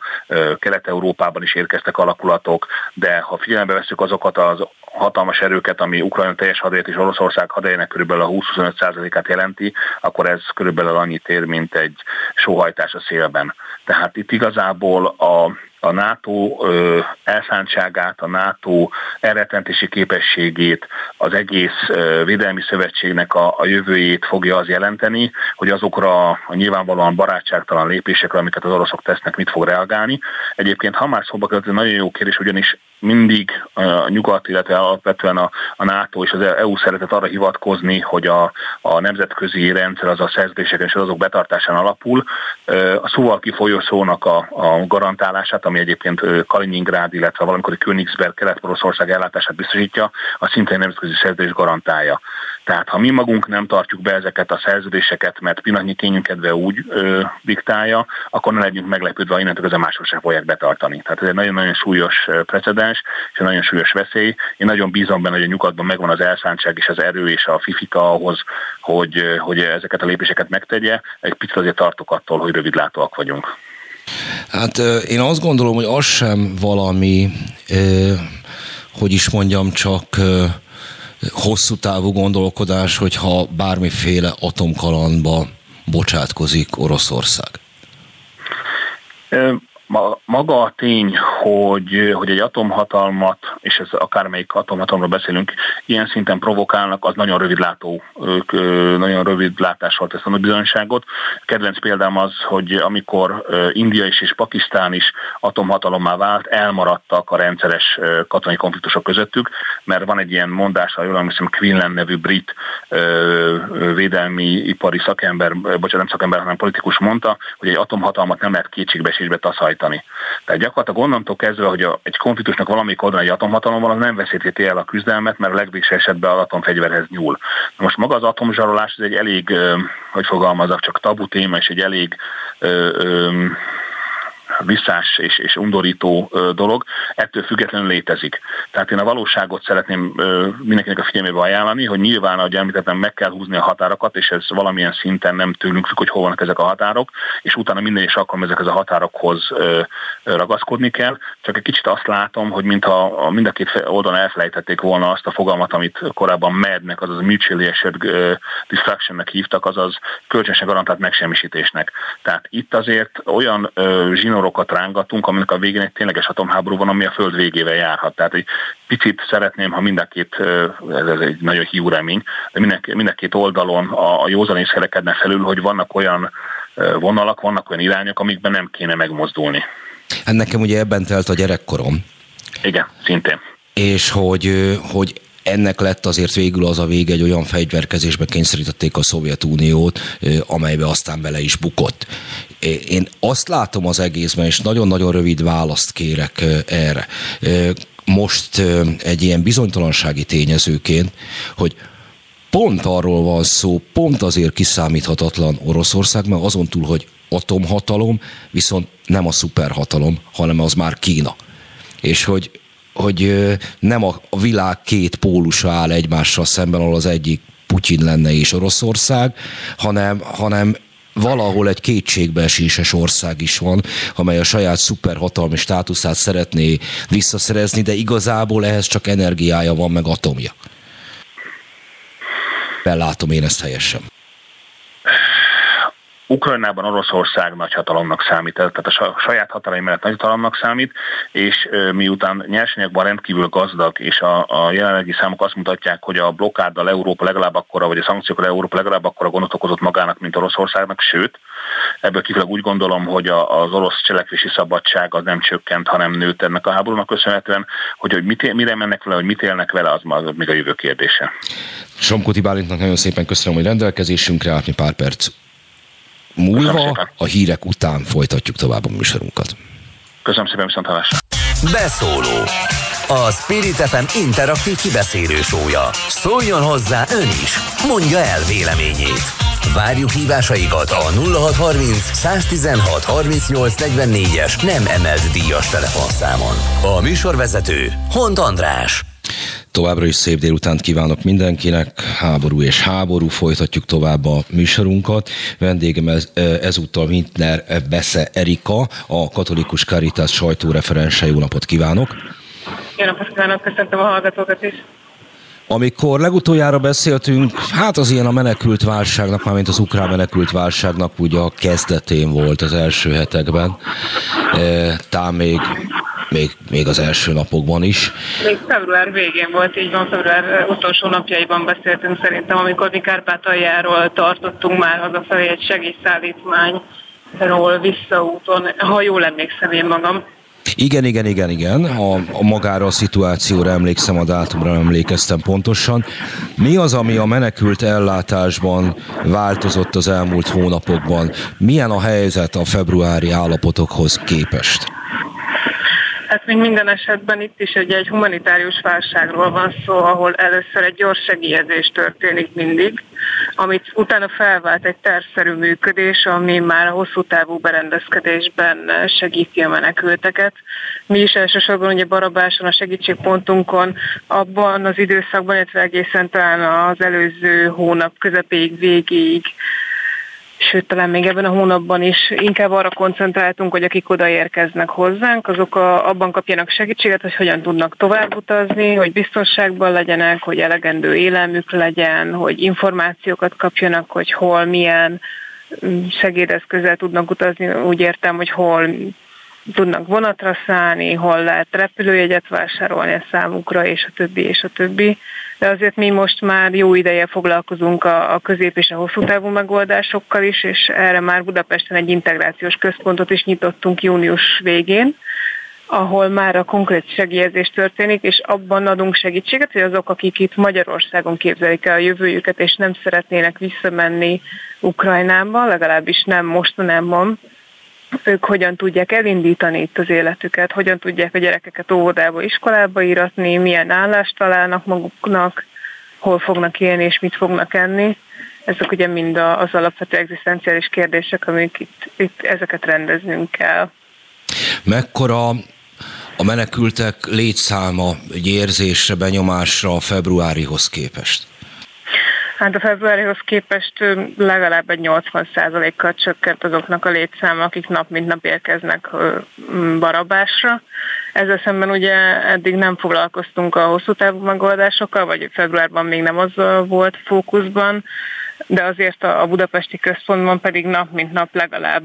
Kelet-Európában is érkeztek alakulatok, de ha figyelembe veszük azokat az hatalmas erőket, ami Ukrajna teljes hadejét és Oroszország hadejének körülbelül a 20-25%-át jelenti, akkor ez körülbelül annyit ér, mint egy sóhajtás a szélben. Tehát itt igazából a a NATO elszántságát, a NATO elrettentési képességét, az egész védelmi szövetségnek a, a jövőjét fogja az jelenteni, hogy azokra a nyilvánvalóan barátságtalan lépésekre, amiket az oroszok tesznek, mit fog reagálni. Egyébként ha már szóba került, nagyon jó kérdés, ugyanis mindig a nyugat, illetve alapvetően a, a NATO és az EU szeretett arra hivatkozni, hogy a, a nemzetközi rendszer az a szerződéseken és azok betartásán alapul. A szóval kifolyó szónak a, a garantálását, ami egyébként Kaliningrád, illetve valamikor Königsberg, Kelet-Oroszország ellátását biztosítja, a szintén nemzetközi szerződés garantálja. Tehát ha mi magunk nem tartjuk be ezeket a szerződéseket, mert pillanatnyi kényünkedve úgy ö, diktálja, akkor ne legyünk meglepődve, ha innentől ezzel mások sem fogják betartani. Tehát ez egy nagyon-nagyon súlyos precedens, és egy nagyon súlyos veszély. Én nagyon bízom benne, hogy a nyugatban megvan az elszántság és az erő és a fifika ahhoz, hogy, hogy ezeket a lépéseket megtegye. Egy picit azért tartok attól, hogy rövidlátóak vagyunk. Hát én azt gondolom, hogy az sem valami, hogy is mondjam, csak hosszú távú gondolkodás, hogyha bármiféle atomkalandba bocsátkozik Oroszország? Maga a tény, hogy, hogy egy atomhatalmat, és ez akármelyik atomhatalomról beszélünk, ilyen szinten provokálnak, az nagyon rövidlátó, nagyon rövid látással tesz a bizonyságot. Kedvenc példám az, hogy amikor India is és Pakisztán is atomhatalommá vált, elmaradtak a rendszeres katonai konfliktusok közöttük, mert van egy ilyen mondás, ha jól emlékszem, Quinlan nevű brit védelmi ipari szakember, bocsánat, nem szakember, hanem politikus mondta, hogy egy atomhatalmat nem lehet kétségbeesésbe taszajtani végrehajtani. Tehát gyakorlatilag onnantól kezdve, hogy a, egy konfliktusnak valamelyik oldalon egy atomhatalom van, az nem veszítheti el a küzdelmet, mert a legvégső esetben az atomfegyverhez nyúl. Most maga az atomzsarolás ez egy elég, hogy fogalmazok, csak tabu téma, és egy elég ö, ö, visszás és, és undorító dolog, ettől függetlenül létezik. Tehát én a valóságot szeretném mindenkinek a figyelmébe ajánlani, hogy nyilván, ahogy említettem, meg kell húzni a határokat, és ez valamilyen szinten nem tőlünk függ, hogy hol vannak ezek a határok, és utána minden is akkor ezekhez a határokhoz ragaszkodni kell. Csak egy kicsit azt látom, hogy mintha mind a két oldalon elfelejtették volna azt a fogalmat, amit korábban MED-nek, azaz Mutually Assured Distractionnek hívtak, azaz kölcsönösen garantált megsemmisítésnek. Tehát itt azért olyan zsinorokat rángatunk, aminek a végén egy tényleges atomháború van, ami a föld végével járhat. Tehát egy picit szeretném, ha mind a két, ez, ez egy nagyon hiú remény, de mind, mind a két oldalon a, a józanész kerekedne felül, hogy vannak olyan vonalak, vannak olyan irányok, amikben nem kéne megmozdulni. Hát nekem ugye ebben telt a gyerekkorom. Igen, szintén. És hogy, hogy ennek lett azért végül az a vége, egy olyan fegyverkezésbe kényszerítették a Szovjetuniót, amelybe aztán bele is bukott. Én azt látom az egészben, és nagyon-nagyon rövid választ kérek erre. Most egy ilyen bizonytalansági tényezőként, hogy pont arról van szó, pont azért kiszámíthatatlan Oroszország, mert azon túl, hogy atomhatalom, viszont nem a szuperhatalom, hanem az már Kína. És hogy hogy nem a, világ két pólusa áll egymással szemben, ahol az egyik Putyin lenne és Oroszország, hanem, hanem valahol egy kétségbeeséses ország is van, amely a saját szuperhatalmi státuszát szeretné visszaszerezni, de igazából ehhez csak energiája van, meg atomja. Belátom én ezt helyesen. Ukrajnában Oroszország nagyhatalomnak számít, tehát a saját hatalmi mellett nagyhatalomnak számít, és miután nyersanyagban rendkívül gazdag, és a, a jelenlegi számok azt mutatják, hogy a blokkáddal Európa legalább akkora, vagy a szankciókkal Európa legalább akkora gondot okozott magának, mint Oroszországnak, sőt, ebből kifolyólag úgy gondolom, hogy a, az orosz cselekvési szabadság az nem csökkent, hanem nőtt ennek a háborúnak köszönhetően, hogy, hogy mit, mire mennek vele, hogy mit élnek vele, az, az még a jövő kérdése. Somkoti Bálintnak nagyon szépen köszönöm, hogy rendelkezésünkre állt pár perc múlva, a hírek után folytatjuk tovább a műsorunkat. Köszönöm szépen, viszont hallásra. Beszóló. A Spirit FM interaktív kibeszélő sója. Szóljon hozzá ön is. Mondja el véleményét. Várjuk hívásaikat a 0630 116 38 es nem emelt díjas telefonszámon. A műsorvezető Hont András. Továbbra is szép délutánt kívánok mindenkinek, háború és háború, folytatjuk tovább a műsorunkat. Vendégem ez, ezúttal Wintner Besze Erika, a Katolikus Caritas sajtóreferense. Jó napot kívánok! Jó napot kívánok, köszöntöm a hallgatókat is! Amikor legutoljára beszéltünk, hát az ilyen a menekült válságnak, mármint az ukrán menekült válságnak ugye a kezdetén volt az első hetekben, tám még még, még az első napokban is. Még február végén volt, így van, február utolsó napjaiban beszéltünk szerintem, amikor mi Kárpátaljáról tartottunk már hazafelé egy segélyszállítmányról visszaúton, ha jól emlékszem én magam. Igen, igen, igen, igen. A, a magára a szituációra emlékszem, a dátumra emlékeztem pontosan. Mi az, ami a menekült ellátásban változott az elmúlt hónapokban? Milyen a helyzet a februári állapotokhoz képest? Hát mint minden esetben itt is egy, egy humanitárius válságról van szó, ahol először egy gyors segélyezés történik mindig, amit utána felvált egy tervszerű működés, ami már a hosszú távú berendezkedésben segíti a menekülteket. Mi is elsősorban ugye Barabáson a segítségpontunkon abban az időszakban, illetve egészen talán az előző hónap közepéig, végéig sőt talán még ebben a hónapban is inkább arra koncentráltunk, hogy akik odaérkeznek hozzánk, azok a, abban kapjanak segítséget, hogy hogyan tudnak tovább utazni, hogy biztonságban legyenek, hogy elegendő élelmük legyen, hogy információkat kapjanak, hogy hol, milyen mm, segédeszközzel tudnak utazni, úgy értem, hogy hol tudnak vonatra szállni, hol lehet repülőjegyet vásárolni a számukra, és a többi, és a többi. De azért mi most már jó ideje foglalkozunk a, a közép és a hosszú távú megoldásokkal is, és erre már Budapesten egy integrációs központot is nyitottunk június végén, ahol már a konkrét segélyezés történik, és abban adunk segítséget, hogy azok, akik itt Magyarországon képzelik el a jövőjüket, és nem szeretnének visszamenni Ukrajnába, legalábbis nem mostanában, ők hogyan tudják elindítani itt az életüket, hogyan tudják a gyerekeket óvodába, iskolába íratni, milyen állást találnak maguknak, hol fognak élni és mit fognak enni. Ezek ugye mind az alapvető egzisztenciális kérdések, amik itt, itt ezeket rendeznünk kell. Mekkora a menekültek létszáma egy érzésre, benyomásra februárihoz képest? Hát a februárihoz képest legalább egy 80%-kal csökkent azoknak a létszáma, akik nap mint nap érkeznek barabásra. Ezzel szemben ugye eddig nem foglalkoztunk a hosszú távú megoldásokkal, vagy februárban még nem az volt fókuszban, de azért a budapesti központban pedig nap mint nap legalább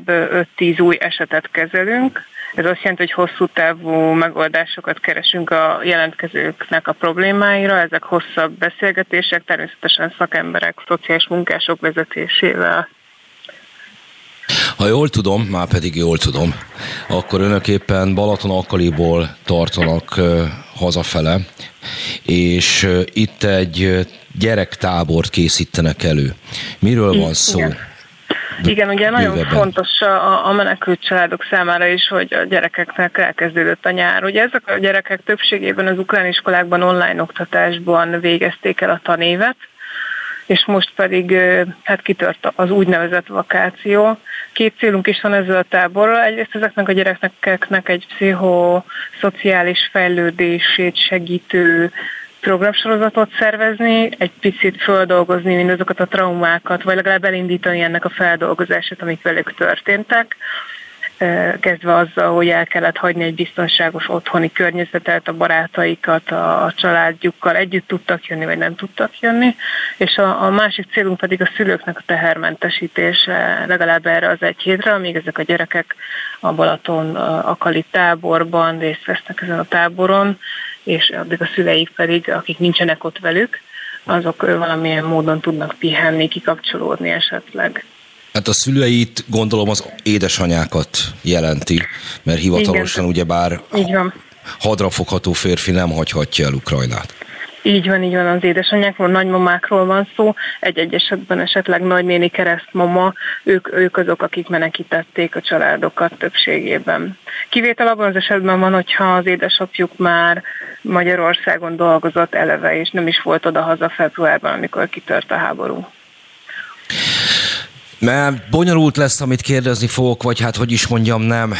5-10 új esetet kezelünk. Ez azt jelenti, hogy hosszú távú megoldásokat keresünk a jelentkezőknek a problémáira, ezek hosszabb beszélgetések, természetesen szakemberek, szociális munkások vezetésével. Ha jól tudom, már pedig jól tudom, akkor önök éppen Balaton Akaliból tartanak hazafele, és itt egy gyerektábort készítenek elő. Miről van szó? Igen. Igen, ugye nagyon bővebben. fontos a, a menekült családok számára is, hogy a gyerekeknek elkezdődött a nyár. Ugye ezek a gyerekek többségében az ukrán iskolákban online oktatásban végezték el a tanévet, és most pedig hát kitört az úgynevezett vakáció. Két célunk is van ezzel a táborral. Egyrészt ezeknek a gyerekeknek egy pszichoszociális fejlődését segítő programsorozatot szervezni, egy picit földolgozni mindazokat a traumákat, vagy legalább elindítani ennek a feldolgozását, amik velük történtek kezdve azzal, hogy el kellett hagyni egy biztonságos otthoni környezetet, a barátaikat, a családjukkal együtt tudtak jönni, vagy nem tudtak jönni, és a, a másik célunk pedig a szülőknek a tehermentesítése legalább erre az egy hétre, amíg ezek a gyerekek a Balaton akali táborban részt vesznek ezen a táboron, és addig a szüleik pedig, akik nincsenek ott velük, azok valamilyen módon tudnak pihenni, kikapcsolódni esetleg. Hát a szüleit gondolom az édesanyákat jelenti, mert hivatalosan Igen. ugyebár hadrafogható férfi nem hagyhatja el Ukrajnát. Így van, így van, az édesanyákról, nagymamákról van szó, egy-egy esetben esetleg nagynéni keresztmama, ők, ők azok, akik menekítették a családokat többségében. Kivétel abban az esetben van, hogyha az édesapjuk már Magyarországon dolgozott eleve, és nem is volt oda haza februárban, amikor kitört a háború. Mert bonyolult lesz, amit kérdezni fogok, vagy hát hogy is mondjam, nem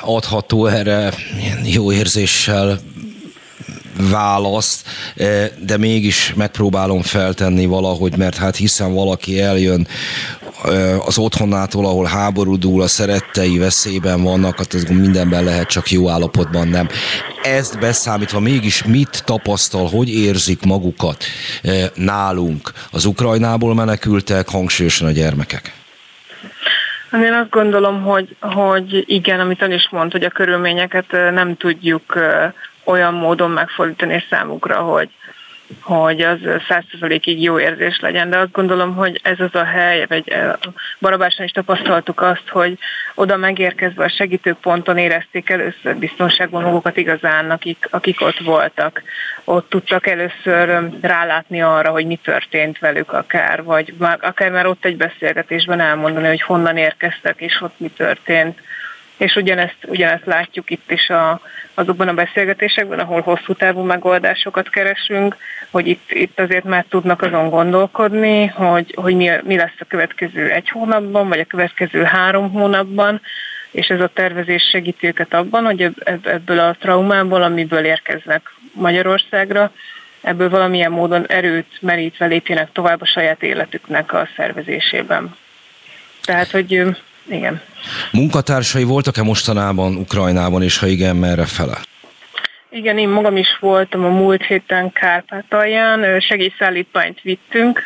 adható erre jó érzéssel választ, eh, de mégis megpróbálom feltenni valahogy, mert hát hiszen valaki eljön eh, az otthonától, ahol háború dúl, a szerettei veszélyben vannak, hát ez mindenben lehet, csak jó állapotban nem. Ezt beszámítva mégis mit tapasztal, hogy érzik magukat eh, nálunk az Ukrajnából menekültek, hangsúlyosan a gyermekek? Hát én azt gondolom, hogy, hogy igen, amit ön is mond, hogy a körülményeket nem tudjuk olyan módon megfordítani számukra, hogy, hogy az százszerzalékig jó érzés legyen, de azt gondolom, hogy ez az a hely, vagy Barabáson is tapasztaltuk azt, hogy oda megérkezve a segítőponton érezték először biztonságban magukat igazán, akik, akik ott voltak. Ott tudtak először rálátni arra, hogy mi történt velük akár, vagy már, akár már ott egy beszélgetésben elmondani, hogy honnan érkeztek, és ott mi történt és ugyanezt, ugyanezt látjuk itt is a, azokban a beszélgetésekben, ahol hosszú távú megoldásokat keresünk, hogy itt, itt azért már tudnak azon gondolkodni, hogy, hogy mi, mi lesz a következő egy hónapban, vagy a következő három hónapban, és ez a tervezés segíti őket abban, hogy ebből a traumából, amiből érkeznek Magyarországra, ebből valamilyen módon erőt merítve lépjenek tovább a saját életüknek a szervezésében. Tehát, hogy igen. Munkatársai voltak-e mostanában Ukrajnában, és ha igen, merre fele? Igen, én magam is voltam a múlt héten Kárpátalján, segélyszállítmányt vittünk,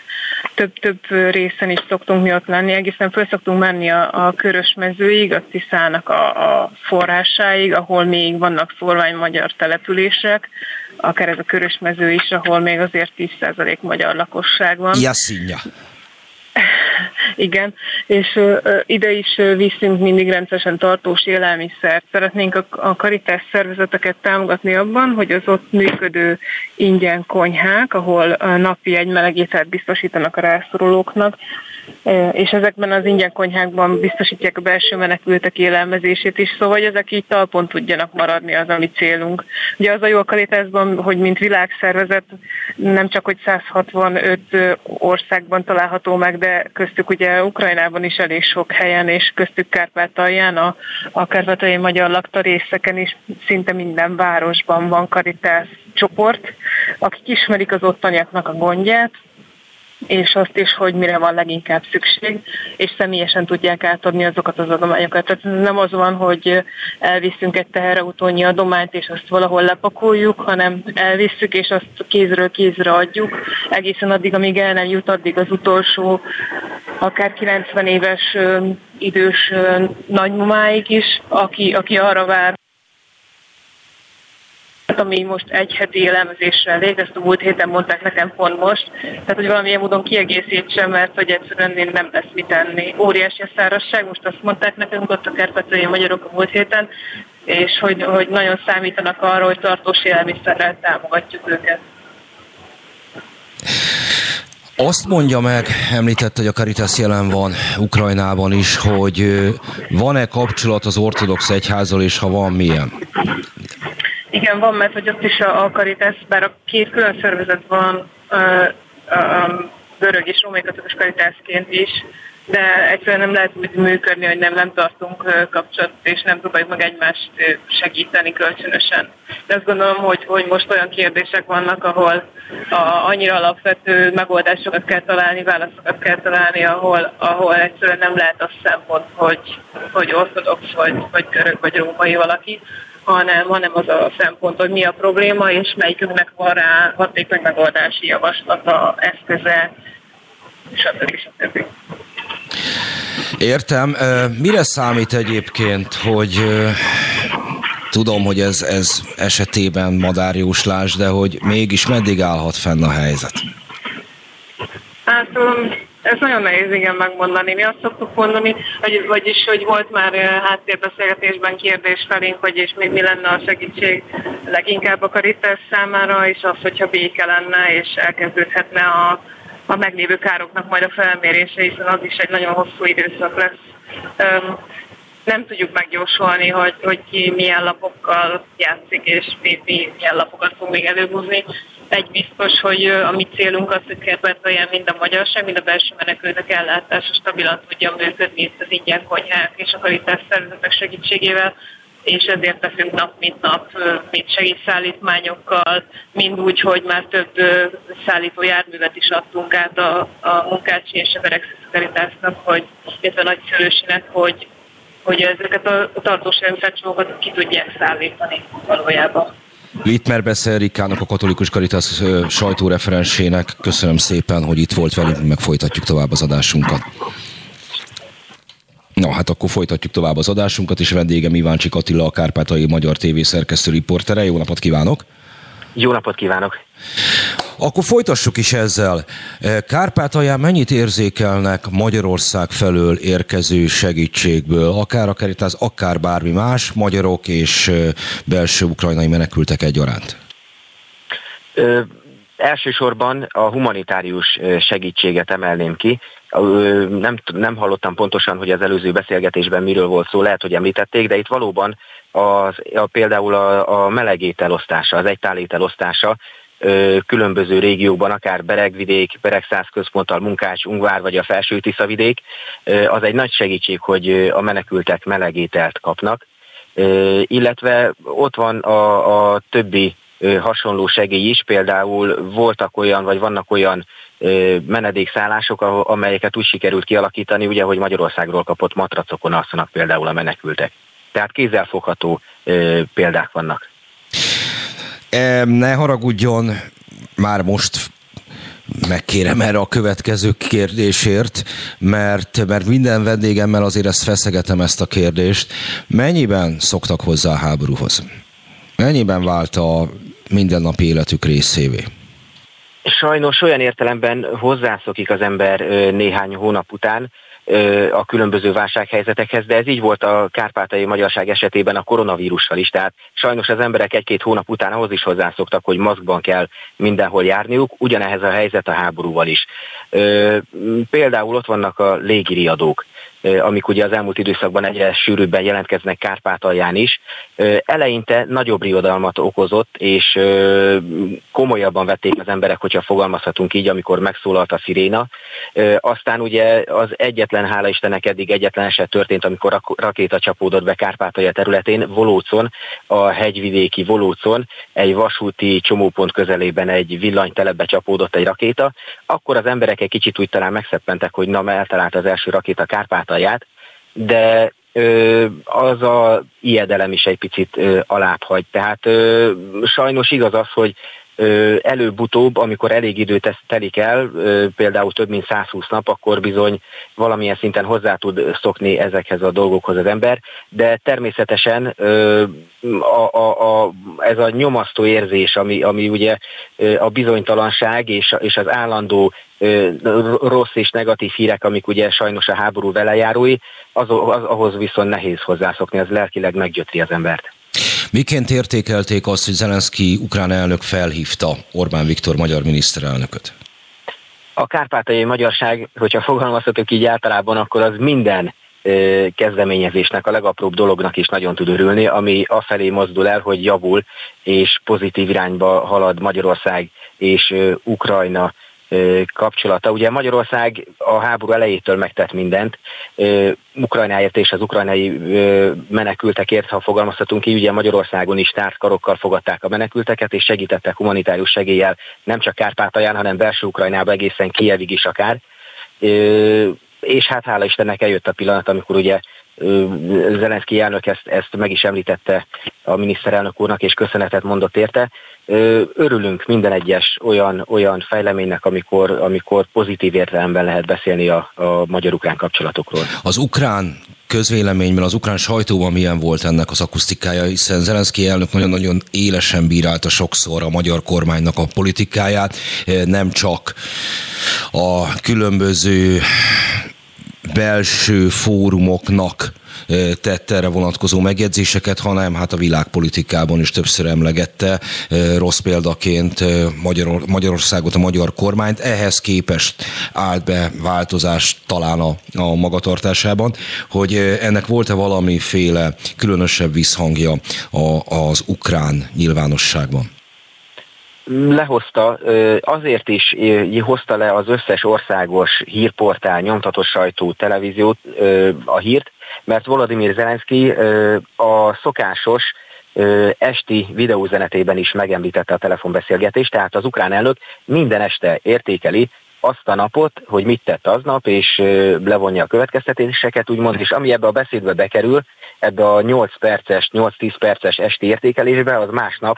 több-több részen is szoktunk mi ott lenni, egészen föl szoktunk menni a, a körös mezőig, a Tiszának a, a forrásáig, ahol még vannak szorvány magyar települések, akár ez a körös mező is, ahol még azért 10% magyar lakosság van. Jasszinja. Igen, és ide is viszünk mindig rendszeresen tartós élelmiszert. Szeretnénk a karitás szervezeteket támogatni abban, hogy az ott működő ingyen konyhák, ahol napi egy melegételt biztosítanak a rászorulóknak, és ezekben az ingyen konyhákban biztosítják a belső menekültek élelmezését is, szóval hogy ezek így talpon tudjanak maradni az, ami célunk. Ugye az a jó a hogy mint világszervezet nem csak, hogy 165 országban található meg, de köztük ugye Ukrajnában is elég sok helyen, és köztük Kárpátalján, a, a kárpátaljai magyar lakta részeken is szinte minden városban van Caritas csoport, akik ismerik az ottaniaknak a gondját, és azt is, hogy mire van leginkább szükség, és személyesen tudják átadni azokat az adományokat. Tehát nem az van, hogy elviszünk egy teherautónyi adományt, és azt valahol lepakoljuk, hanem elvisszük, és azt kézről kézre adjuk, egészen addig, amíg el nem jut, addig az utolsó, akár 90 éves idős nagymamáig is, aki, aki arra vár, ami most egy heti élelmezésre elég, ezt a múlt héten mondták nekem pont most, tehát hogy valamilyen módon kiegészítsem, mert hogy egyszerűen nem lesz mit tenni. Óriási a szárazság, most azt mondták nekünk ott a kerpetrei magyarok a múlt héten, és hogy, hogy nagyon számítanak arra, hogy tartós élelmiszerrel támogatjuk őket. Azt mondja meg, említett, hogy a Caritas jelen van Ukrajnában is, hogy van-e kapcsolat az ortodox egyházal, és ha van, milyen? Igen, van, mert hogy ott is a, a Caritas, bár a két külön szervezet van, a, a, a görög és római katolikus Caritasként is, de egyszerűen nem lehet úgy működni, hogy nem, nem tartunk kapcsolatot, és nem próbáljuk meg egymást segíteni kölcsönösen. De azt gondolom, hogy, hogy most olyan kérdések vannak, ahol a, annyira alapvető megoldásokat kell találni, válaszokat kell találni, ahol, ahol egyszerűen nem lehet az szempont, hogy, hogy ortodox vagy, vagy görög vagy római valaki, hanem, hanem az a szempont, hogy mi a probléma, és melyikünknek van rá hatékony megoldási javaslata, eszköze, stb. stb. Értem. Mire számít egyébként, hogy tudom, hogy ez, ez esetében madárjóslás, de hogy mégis meddig állhat fenn a helyzet? Hát ez nagyon nehéz igen megmondani. Mi azt szoktuk mondani, hogy, vagyis, hogy volt már háttérbeszélgetésben kérdés felénk, hogy és még mi lenne a segítség leginkább a karitás számára, és az, hogyha béke lenne, és elkezdődhetne a, a meglévő károknak majd a felmérése, hiszen az is egy nagyon hosszú időszak lesz. Nem tudjuk megjósolni, hogy, hogy ki milyen lapokkal játszik, és mi, mi milyen lapokat fog még előhúzni. Egy biztos, hogy a mi célunk az, hogy Kárpátalján mind a magyarság, mind a belső menekültek ellátása stabilan tudja működni itt az ingyen konyhák és a karitás szervezetek segítségével, és ezért teszünk nap mint nap, mind segítszállítmányokkal, mind úgy, hogy már több szállító járművet is adtunk át a, a munkácsi és a Beregsziszakarításnak, hogy, illetve nagyszülősinek, hogy, hogy ezeket a tartós rendszercsomagokat ki tudják szállítani valójában. Wittmer Besser Rikának, a Katolikus Karitas sajtóreferensének. Köszönöm szépen, hogy itt volt velünk, meg folytatjuk tovább az adásunkat. Na hát akkor folytatjuk tovább az adásunkat, és vendégem Iváncsik Attila, a Kárpátai Magyar TV szerkesztő riportere. Jó napot kívánok! Jó napot kívánok! Akkor folytassuk is ezzel. Kárpátalján mennyit érzékelnek Magyarország felől érkező segítségből, akár a Caritas, akár bármi más, magyarok és belső ukrajnai menekültek egyaránt? Ö, elsősorban a humanitárius segítséget emelném ki. Nem, nem hallottam pontosan, hogy az előző beszélgetésben miről volt szó, lehet, hogy említették, de itt valóban az, a, például a, a melegételosztása, az egytálételosztása különböző régiókban, akár Beregvidék, Beregszáz központtal, Munkács, Ungvár vagy a Felső Tiszavidék, az egy nagy segítség, hogy a menekültek melegételt kapnak. Illetve ott van a, a többi hasonló segély is, például voltak olyan, vagy vannak olyan menedékszállások, amelyeket úgy sikerült kialakítani, ugye, hogy Magyarországról kapott matracokon alszanak például a menekültek. Tehát kézzelfogható példák vannak. Ne haragudjon, már most megkérem erre a következő kérdésért, mert, mert minden vendégemmel azért ezt feszegetem ezt a kérdést. Mennyiben szoktak hozzá a háborúhoz? Mennyiben vált a mindennapi életük részévé? Sajnos olyan értelemben hozzászokik az ember néhány hónap után, a különböző válsághelyzetekhez, de ez így volt a kárpátai magyarság esetében a koronavírussal is, tehát sajnos az emberek egy-két hónap után ahhoz is hozzászoktak, hogy maszkban kell mindenhol járniuk, ugyanehhez a helyzet a háborúval is. Például ott vannak a légiriadók amik ugye az elmúlt időszakban egyre sűrűbben jelentkeznek Kárpátalján is, eleinte nagyobb riadalmat okozott, és komolyabban vették az emberek, hogyha fogalmazhatunk így, amikor megszólalt a sziréna. Aztán ugye az egyetlen, hála Istennek eddig egyetlen eset történt, amikor rakéta csapódott be Kárpátalja területén, Volócon, a hegyvidéki Volócon, egy vasúti csomópont közelében egy villanytelepbe csapódott egy rakéta, akkor az emberek egy kicsit úgy talán megszeppentek, hogy na, eltalált az első rakéta Kárpátalját, de az a ijedelem is egy picit alább hagy. Tehát sajnos igaz az, hogy előbb-utóbb, amikor elég idő telik el, például több mint 120 nap, akkor bizony valamilyen szinten hozzá tud szokni ezekhez a dolgokhoz az ember, de természetesen a, a, a, ez a nyomasztó érzés, ami, ami ugye a bizonytalanság és, és az állandó rossz és negatív hírek, amik ugye sajnos a háború velejárói, az, az, ahhoz viszont nehéz hozzászokni, az lelkileg meggyötri az embert. Miként értékelték azt, hogy Zelenszky ukrán elnök felhívta Orbán Viktor magyar miniszterelnököt? A kárpátai magyarság, hogyha fogalmazhatok így általában, akkor az minden kezdeményezésnek, a legapróbb dolognak is nagyon tud örülni, ami afelé mozdul el, hogy javul és pozitív irányba halad Magyarország és Ukrajna kapcsolata. Ugye Magyarország a háború elejétől megtett mindent, Ukrajnáért és az ukrajnai menekültekért, ha fogalmazhatunk így, ugye Magyarországon is tártkarokkal fogadták a menekülteket, és segítettek humanitárius segéllyel nem csak Kárpátalján, hanem belső Ukrajnába egészen Kievig is akár. És hát hála Istennek eljött a pillanat, amikor ugye Zelenszky elnök ezt, ezt meg is említette a miniszterelnök úrnak, és köszönetet mondott érte. Örülünk minden egyes olyan, olyan fejleménynek, amikor, amikor pozitív értelemben lehet beszélni a, a magyar-ukrán kapcsolatokról. Az ukrán közvéleményben, az ukrán sajtóban milyen volt ennek az akusztikája, hiszen Zelenszky elnök nagyon-nagyon élesen bírálta sokszor a magyar kormánynak a politikáját, nem csak a különböző belső fórumoknak tett erre vonatkozó megjegyzéseket, hanem hát a világpolitikában is többször emlegette rossz példaként Magyar, Magyarországot, a magyar kormányt. Ehhez képest állt be változás talán a, a magatartásában, hogy ennek volt-e valamiféle különösebb visszhangja a, az ukrán nyilvánosságban? Lehozta, azért is hozta le az összes országos hírportál, nyomtatott sajtó, televíziót a hírt, mert Volodymyr Zelenszky a szokásos esti videózenetében is megemlítette a telefonbeszélgetést, tehát az ukrán elnök minden este értékeli azt a napot, hogy mit tett aznap, és levonja a következtetéseket, úgymond, és ami ebbe a beszédbe bekerül, ebbe a 8 perces, 8-10 perces esti értékelésbe, az másnap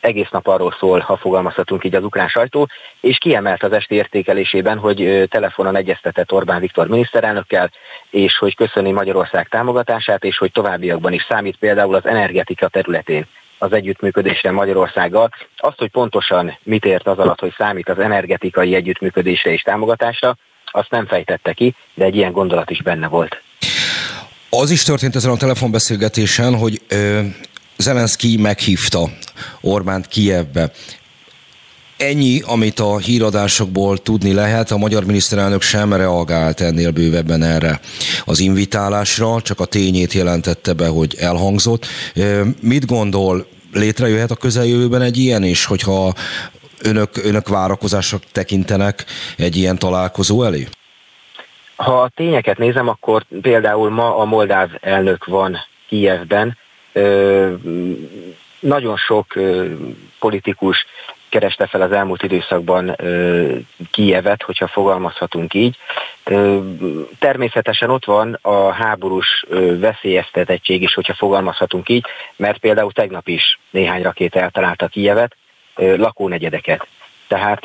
egész nap arról szól, ha fogalmazhatunk így az ukrán sajtó, és kiemelt az esti értékelésében, hogy telefonon egyeztetett Orbán Viktor miniszterelnökkel, és hogy köszöni Magyarország támogatását, és hogy továbbiakban is számít például az energetika területén az együttműködésre Magyarországgal. Azt, hogy pontosan mit ért az alatt, hogy számít az energetikai együttműködésre és támogatásra, azt nem fejtette ki, de egy ilyen gondolat is benne volt. Az is történt ezen a telefonbeszélgetésen, hogy ö, Zelenszky meghívta Orbánt Kijevbe. Ennyi, amit a híradásokból tudni lehet, a magyar miniszterelnök sem reagált ennél bővebben erre az invitálásra, csak a tényét jelentette be, hogy elhangzott. Mit gondol, létrejöhet a közeljövőben egy ilyen, és hogyha önök, önök várakozások tekintenek egy ilyen találkozó elé? Ha a tényeket nézem, akkor például ma a moldáv elnök van Kijevben, nagyon sok politikus kereste fel az elmúlt időszakban Kijevet, hogyha fogalmazhatunk így. Természetesen ott van a háborús veszélyeztetettség is, hogyha fogalmazhatunk így, mert például tegnap is néhány rakét eltalálta Kijevet, lakónegyedeket. Tehát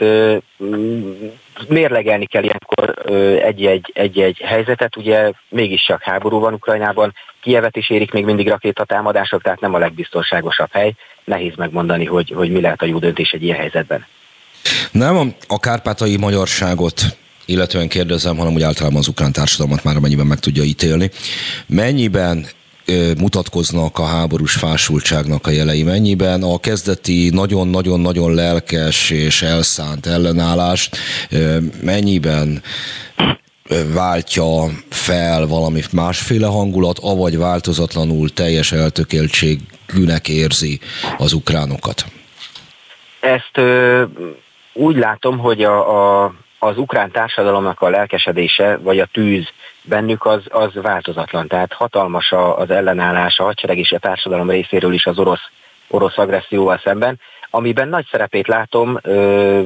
mérlegelni kell ilyenkor egy-egy, egy-egy helyzetet, ugye mégiscsak háború van Ukrajnában, Kievet is érik még mindig rakétatámadások, tehát nem a legbiztonságosabb hely. Nehéz megmondani, hogy, hogy mi lehet a jó döntés egy ilyen helyzetben. Nem a kárpátai magyarságot illetően kérdezem, hanem úgy általában az ukrán társadalmat már amennyiben meg tudja ítélni. Mennyiben mutatkoznak a háborús fásultságnak a jelei mennyiben. A kezdeti nagyon-nagyon-nagyon lelkes és elszánt ellenállást mennyiben váltja fel valami másféle hangulat, avagy változatlanul teljes eltökéltségűnek érzi az ukránokat? Ezt ö, úgy látom, hogy a, a, az ukrán társadalomnak a lelkesedése, vagy a tűz bennük az, az változatlan. Tehát hatalmas az ellenállás a hadsereg és a társadalom részéről is az orosz, orosz agresszióval szemben, amiben nagy szerepét látom ö,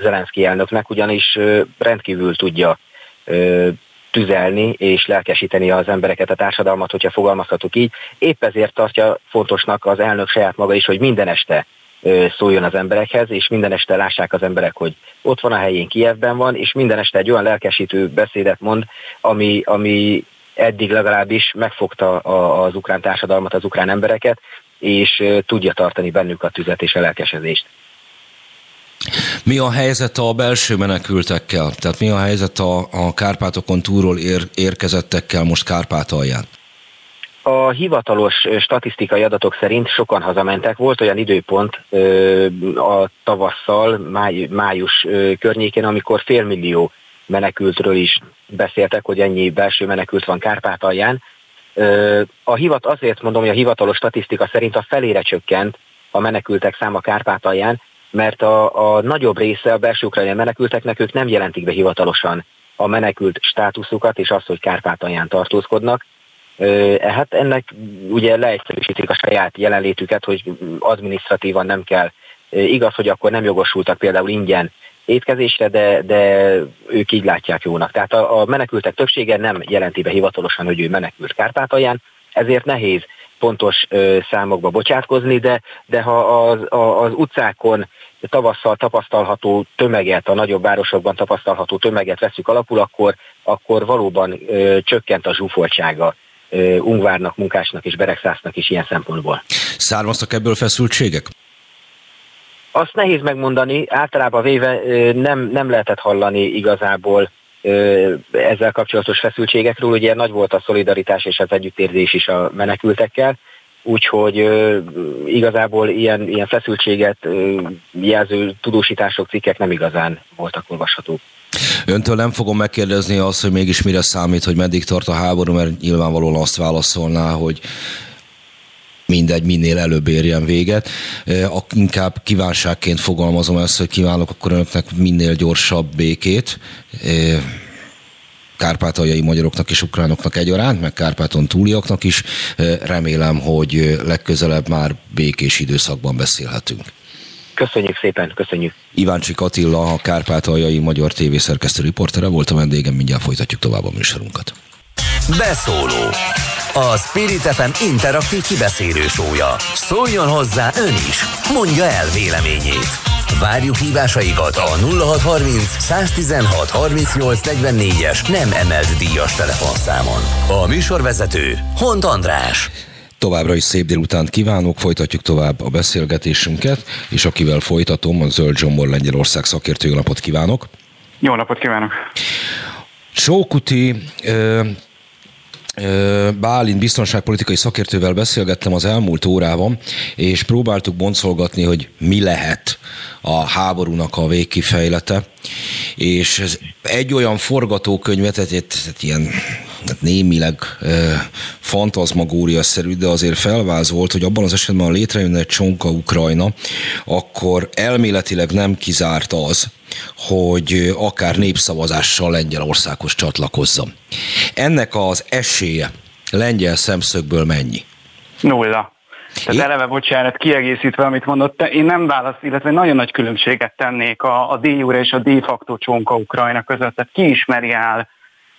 Zelenszky elnöknek, ugyanis ö, rendkívül tudja ö, tüzelni és lelkesíteni az embereket, a társadalmat, hogyha fogalmazhatok így. Épp ezért tartja fontosnak az elnök saját maga is, hogy minden este szóljon az emberekhez, és minden este lássák az emberek, hogy ott van a helyén, Kievben van, és minden este egy olyan lelkesítő beszédet mond, ami, ami eddig legalábbis megfogta az ukrán társadalmat, az ukrán embereket, és tudja tartani bennük a tüzet és a lelkesedést. Mi a helyzet a belső menekültekkel? Tehát mi a helyzet a, a Kárpátokon túról ér, érkezettekkel most Kárpátalján? A hivatalos statisztikai adatok szerint sokan hazamentek. Volt olyan időpont a tavasszal, máj, május környékén, amikor félmillió menekültről is beszéltek, hogy ennyi belső menekült van Kárpátalján. A hivat, azért mondom, hogy a hivatalos statisztika szerint a felére csökkent a menekültek száma Kárpátalján, mert a, a nagyobb része a belső ukrajnai menekülteknek ők nem jelentik be hivatalosan a menekült státuszukat és azt, hogy Kárpátalján tartózkodnak Hát ennek ugye leegyszerűsítik a saját jelenlétüket, hogy administratívan nem kell. Igaz, hogy akkor nem jogosultak például ingyen étkezésre, de, de ők így látják jónak. Tehát a, a menekültek többsége nem jelenti be hivatalosan, hogy ő menekült Kárpátalján, ezért nehéz pontos ö, számokba bocsátkozni, de, de ha az, a, az utcákon tavasszal tapasztalható tömeget, a nagyobb városokban tapasztalható tömeget veszük alapul, akkor, akkor valóban ö, csökkent a zsúfoltsága Ungvárnak, Munkásnak és Beregszásznak is ilyen szempontból. Származtak ebből feszültségek? Azt nehéz megmondani, általában véve nem, nem lehetett hallani igazából ezzel kapcsolatos feszültségekről. Ugye nagy volt a szolidaritás és az együttérzés is a menekültekkel, úgyhogy igazából ilyen, ilyen feszültséget jelző tudósítások, cikkek nem igazán voltak olvashatók. Öntől nem fogom megkérdezni azt, hogy mégis mire számít, hogy meddig tart a háború, mert nyilvánvalóan azt válaszolná, hogy mindegy, minél előbb érjen véget. Inkább kívánságként fogalmazom ezt, hogy kívánok akkor önöknek minél gyorsabb békét kárpátaljai magyaroknak és ukránoknak egyaránt, meg Kárpáton túliaknak is. Remélem, hogy legközelebb már békés időszakban beszélhetünk. Köszönjük szépen, köszönjük. Iváncsik Attila, a Kárpátaljai Magyar TV szerkesztő riportere volt a vendégem, mindjárt folytatjuk tovább a műsorunkat. Beszóló a Spirit FM interaktív kibeszélő sója. Szóljon hozzá ön is, mondja el véleményét. Várjuk hívásaikat a 0630 116 38 es nem emelt díjas telefonszámon. A műsorvezető Hont András. Továbbra is szép délutánt kívánok, folytatjuk tovább a beszélgetésünket, és akivel folytatom, a Zöld Zsombor Lengyelország szakértő, napot kívánok! Jó napot kívánok! Sókuti Bálint biztonságpolitikai szakértővel beszélgettem az elmúlt órában, és próbáltuk boncolgatni, hogy mi lehet a háborúnak a végkifejlete, és ez egy olyan forgatókönyvet, tehát ilyen tehát némileg fantazmagória-szerű, de azért felvázolt, hogy abban az esetben, ha létrejönne egy csonka Ukrajna, akkor elméletileg nem kizárt az, hogy akár népszavazással Lengyelországhoz csatlakozzam. Ennek az esélye lengyel szemszögből mennyi? Nulla. Tehát én... eleve, bocsánat, kiegészítve, amit mondott, én nem válasz, illetve nagyon nagy különbséget tennék a, a d és a de facto csonka Ukrajna között. Tehát ki ismeri el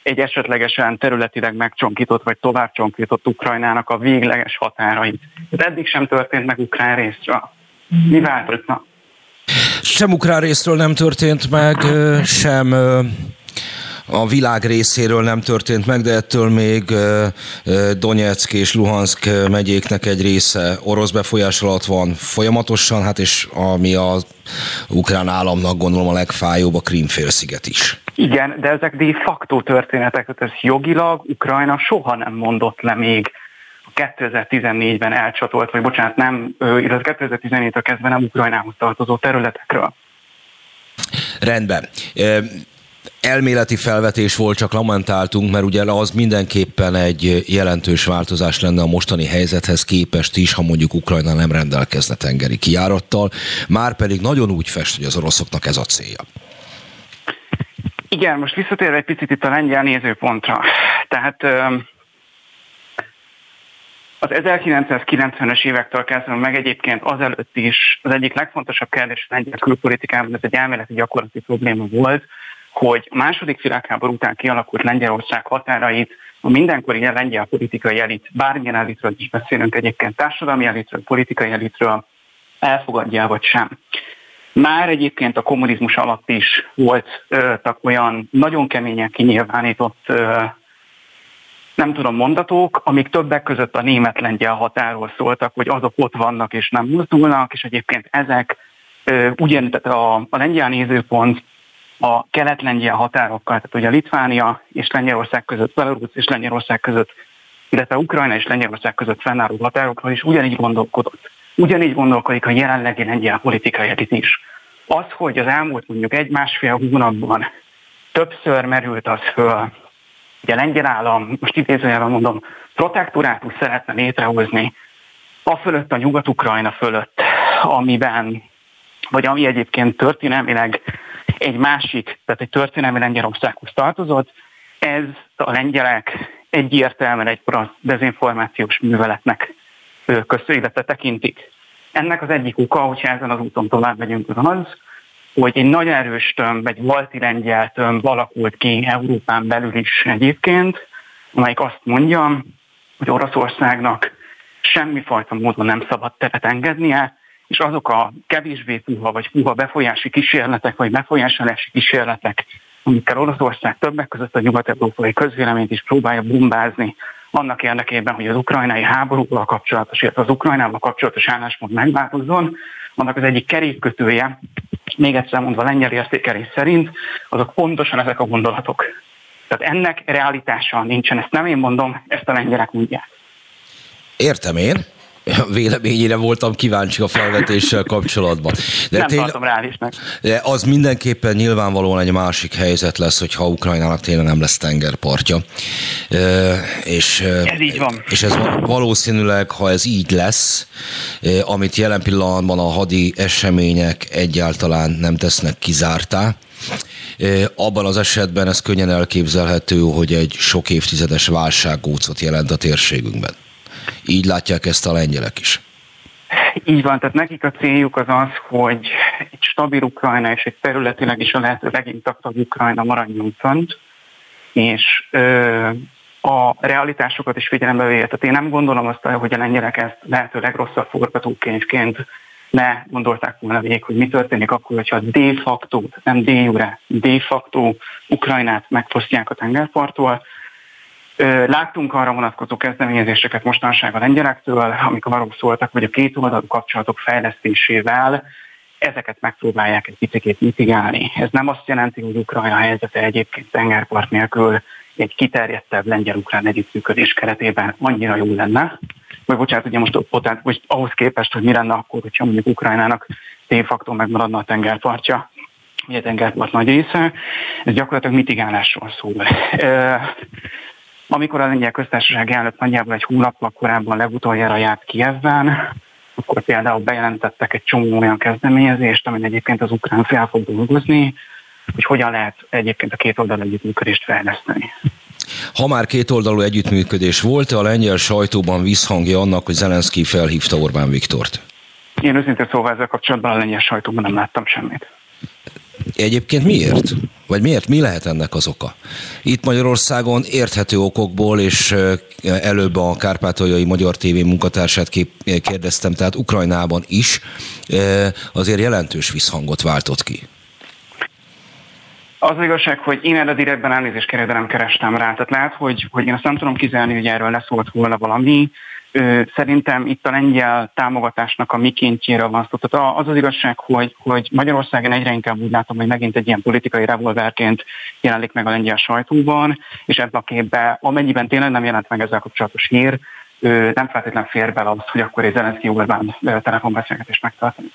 egy esetlegesen területileg megcsonkított vagy tovább csonkított Ukrajnának a végleges határait. Ez eddig sem történt meg ukrán részről. Mi változna? Sem ukrán részről nem történt meg, sem a világ részéről nem történt meg, de ettől még Donetsk és Luhansk megyéknek egy része orosz befolyás alatt van folyamatosan, hát és ami a ukrán államnak gondolom a legfájóbb a Krímfélsziget is. Igen, de ezek de facto történetek, ez jogilag Ukrajna soha nem mondott le még 2014-ben elcsatolt, vagy bocsánat, nem, illetve 2014-től kezdve nem Ukrajnához tartozó területekről. Rendben elméleti felvetés volt, csak lamentáltunk, mert ugye az mindenképpen egy jelentős változás lenne a mostani helyzethez képest is, ha mondjuk Ukrajna nem rendelkezne tengeri kiárattal, már pedig nagyon úgy fest, hogy az oroszoknak ez a célja. Igen, most visszatérve egy picit itt a lengyel nézőpontra. Tehát az 1990-es évektől kezdve meg egyébként azelőtt is az egyik legfontosabb kérdés a lengyel külpolitikában, ez egy elméleti gyakorlati probléma volt, hogy a második világháború után kialakult Lengyelország határait a mindenkori lengyel politikai elit, bármilyen elitről is beszélünk egyébként, társadalmi elitről, politikai elitről, elfogadja vagy sem. Már egyébként a kommunizmus alatt is voltak olyan nagyon keményen kinyilvánított nem tudom, mondatok, amik többek között a német-lengyel határól szóltak, hogy azok ott vannak és nem mozdulnak, és egyébként ezek ugyan, a, a lengyel nézőpont a kelet-lengyel határokkal, tehát ugye Litvánia és Lengyelország között, Belarus és Lengyelország között, illetve Ukrajna és Lengyelország között fennálló határokról is ugyanígy gondolkodott. Ugyanígy gondolkodik a jelenlegi lengyel politikai elit is. Az, hogy az elmúlt mondjuk egy-másfél hónapban többször merült az föl, hogy a lengyel állam, most idézőjelben mondom, protektorátus szeretne létrehozni a fölött, a Nyugat-Ukrajna fölött, amiben, vagy ami egyébként történelmileg egy másik, tehát egy történelmi Lengyelországhoz tartozott. Ez a lengyelek egyértelműen egy dezinformációs műveletnek köszön, illetve tekintik. Ennek az egyik oka, hogyha ezen az úton tovább megyünk, az, hogy egy nagy erős tömb, egy valti lengyel tömb alakult ki Európán belül is egyébként, amelyik azt mondja, hogy Oroszországnak semmifajta módon nem szabad teret engednie, és azok a kevésbé puha vagy puha befolyási kísérletek, vagy befolyásolási kísérletek, amikkel Oroszország többek között a nyugat-európai közvéleményt is próbálja bombázni, annak érdekében, hogy az ukrajnai háborúval kapcsolatos, illetve az Ukrajnával kapcsolatos álláspont megváltozzon, annak az egyik kerékkötője, még egyszer mondva lengyel értékelés szerint, azok pontosan ezek a gondolatok. Tehát ennek realitása nincsen, ezt nem én mondom, ezt a lengyelek mondják. Értem én, véleményére voltam kíváncsi a felvetéssel kapcsolatban. De nem tény, tartom reálisnak. De az mindenképpen nyilvánvalóan egy másik helyzet lesz, hogyha Ukrajnának tényleg nem lesz tengerpartja. És, ez így van. És ez valószínűleg, ha ez így lesz, amit jelen pillanatban a hadi események egyáltalán nem tesznek kizártá, abban az esetben ez könnyen elképzelhető, hogy egy sok évtizedes válsággócot jelent a térségünkben. Így látják ezt a lengyelek is. Így van, tehát nekik a céljuk az az, hogy egy stabil Ukrajna és egy területileg is a lehető legintaktabb Ukrajna maradjon fönt, és ö, a realitásokat is figyelembe véve. Tehát én nem gondolom azt, hogy a lengyelek ezt lehető legrosszabb forgatókönyvként ne gondolták volna végig, hogy mi történik akkor, hogyha de facto, nem de jure, de facto Ukrajnát megfosztják a tengerparttól, Láttunk arra vonatkozó kezdeményezéseket mostanság a lengyelektől, amik arról szóltak, hogy a két oldalú kapcsolatok fejlesztésével ezeket megpróbálják egy picit mitigálni. Ez nem azt jelenti, hogy Ukrajna helyzete egyébként tengerpart nélkül egy kiterjedtebb lengyel-ukrán együttműködés keretében annyira jó lenne, vagy bocsánat, ugye most, ott, most ahhoz képest, hogy mi lenne akkor, hogyha mondjuk Ukrajnának tényfaktor megmaradna a tengerpartja, ugye a tengerpart nagy része, ez gyakorlatilag mitigálásról szól. Amikor a lengyel köztársaság elnök nagyjából egy hónappal korábban legutoljára járt Kievben, akkor például bejelentettek egy csomó olyan kezdeményezést, amin egyébként az ukrán fel fog dolgozni, hogy hogyan lehet egyébként a két oldal együttműködést fejleszteni. Ha már két oldalú együttműködés volt, a lengyel sajtóban visszhangja annak, hogy Zelenszky felhívta Orbán Viktort? Én őszintén szóval ezzel kapcsolatban a lengyel sajtóban nem láttam semmit. Egyébként miért? Vagy miért? Mi lehet ennek az oka? Itt Magyarországon érthető okokból, és előbb a Kárpátaljai Magyar TV munkatársát kérdeztem, tehát Ukrajnában is azért jelentős visszhangot váltott ki. Az, az igazság, hogy én erre direktben elnézést kérek, de nem kerestem rá. Tehát lehet, hogy, hogy én azt nem tudom kizárni, hogy erről leszólt volna valami. Szerintem itt a lengyel támogatásnak a mikéntjére van szó. Tehát az az igazság, hogy, hogy Magyarországon egyre inkább úgy látom, hogy megint egy ilyen politikai revolverként jelenik meg a lengyel sajtóban, és ebben a képben, amennyiben tényleg nem jelent meg ezzel kapcsolatos hír, nem feltétlenül fér bele az, hogy akkor egy Zelenszky Orbán telefonbeszélgetést megtartani.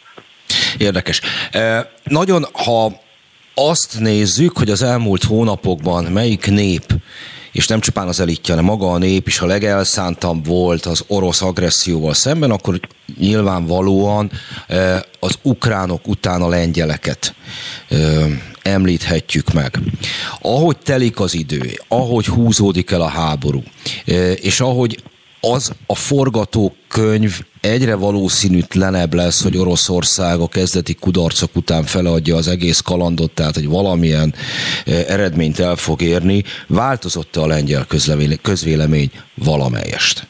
Érdekes. Nagyon, ha azt nézzük, hogy az elmúlt hónapokban melyik nép és nem csupán az elitje, hanem maga a nép is a legelszántabb volt az orosz agresszióval szemben, akkor nyilvánvalóan az ukránok után a lengyeleket említhetjük meg. Ahogy telik az idő, ahogy húzódik el a háború, és ahogy az a forgatókönyv egyre valószínűtlenebb lesz, hogy Oroszország a kezdeti kudarcok után feladja az egész kalandot, tehát hogy valamilyen eh, eredményt el fog érni. Változott-e a lengyel közvélemény valamelyest?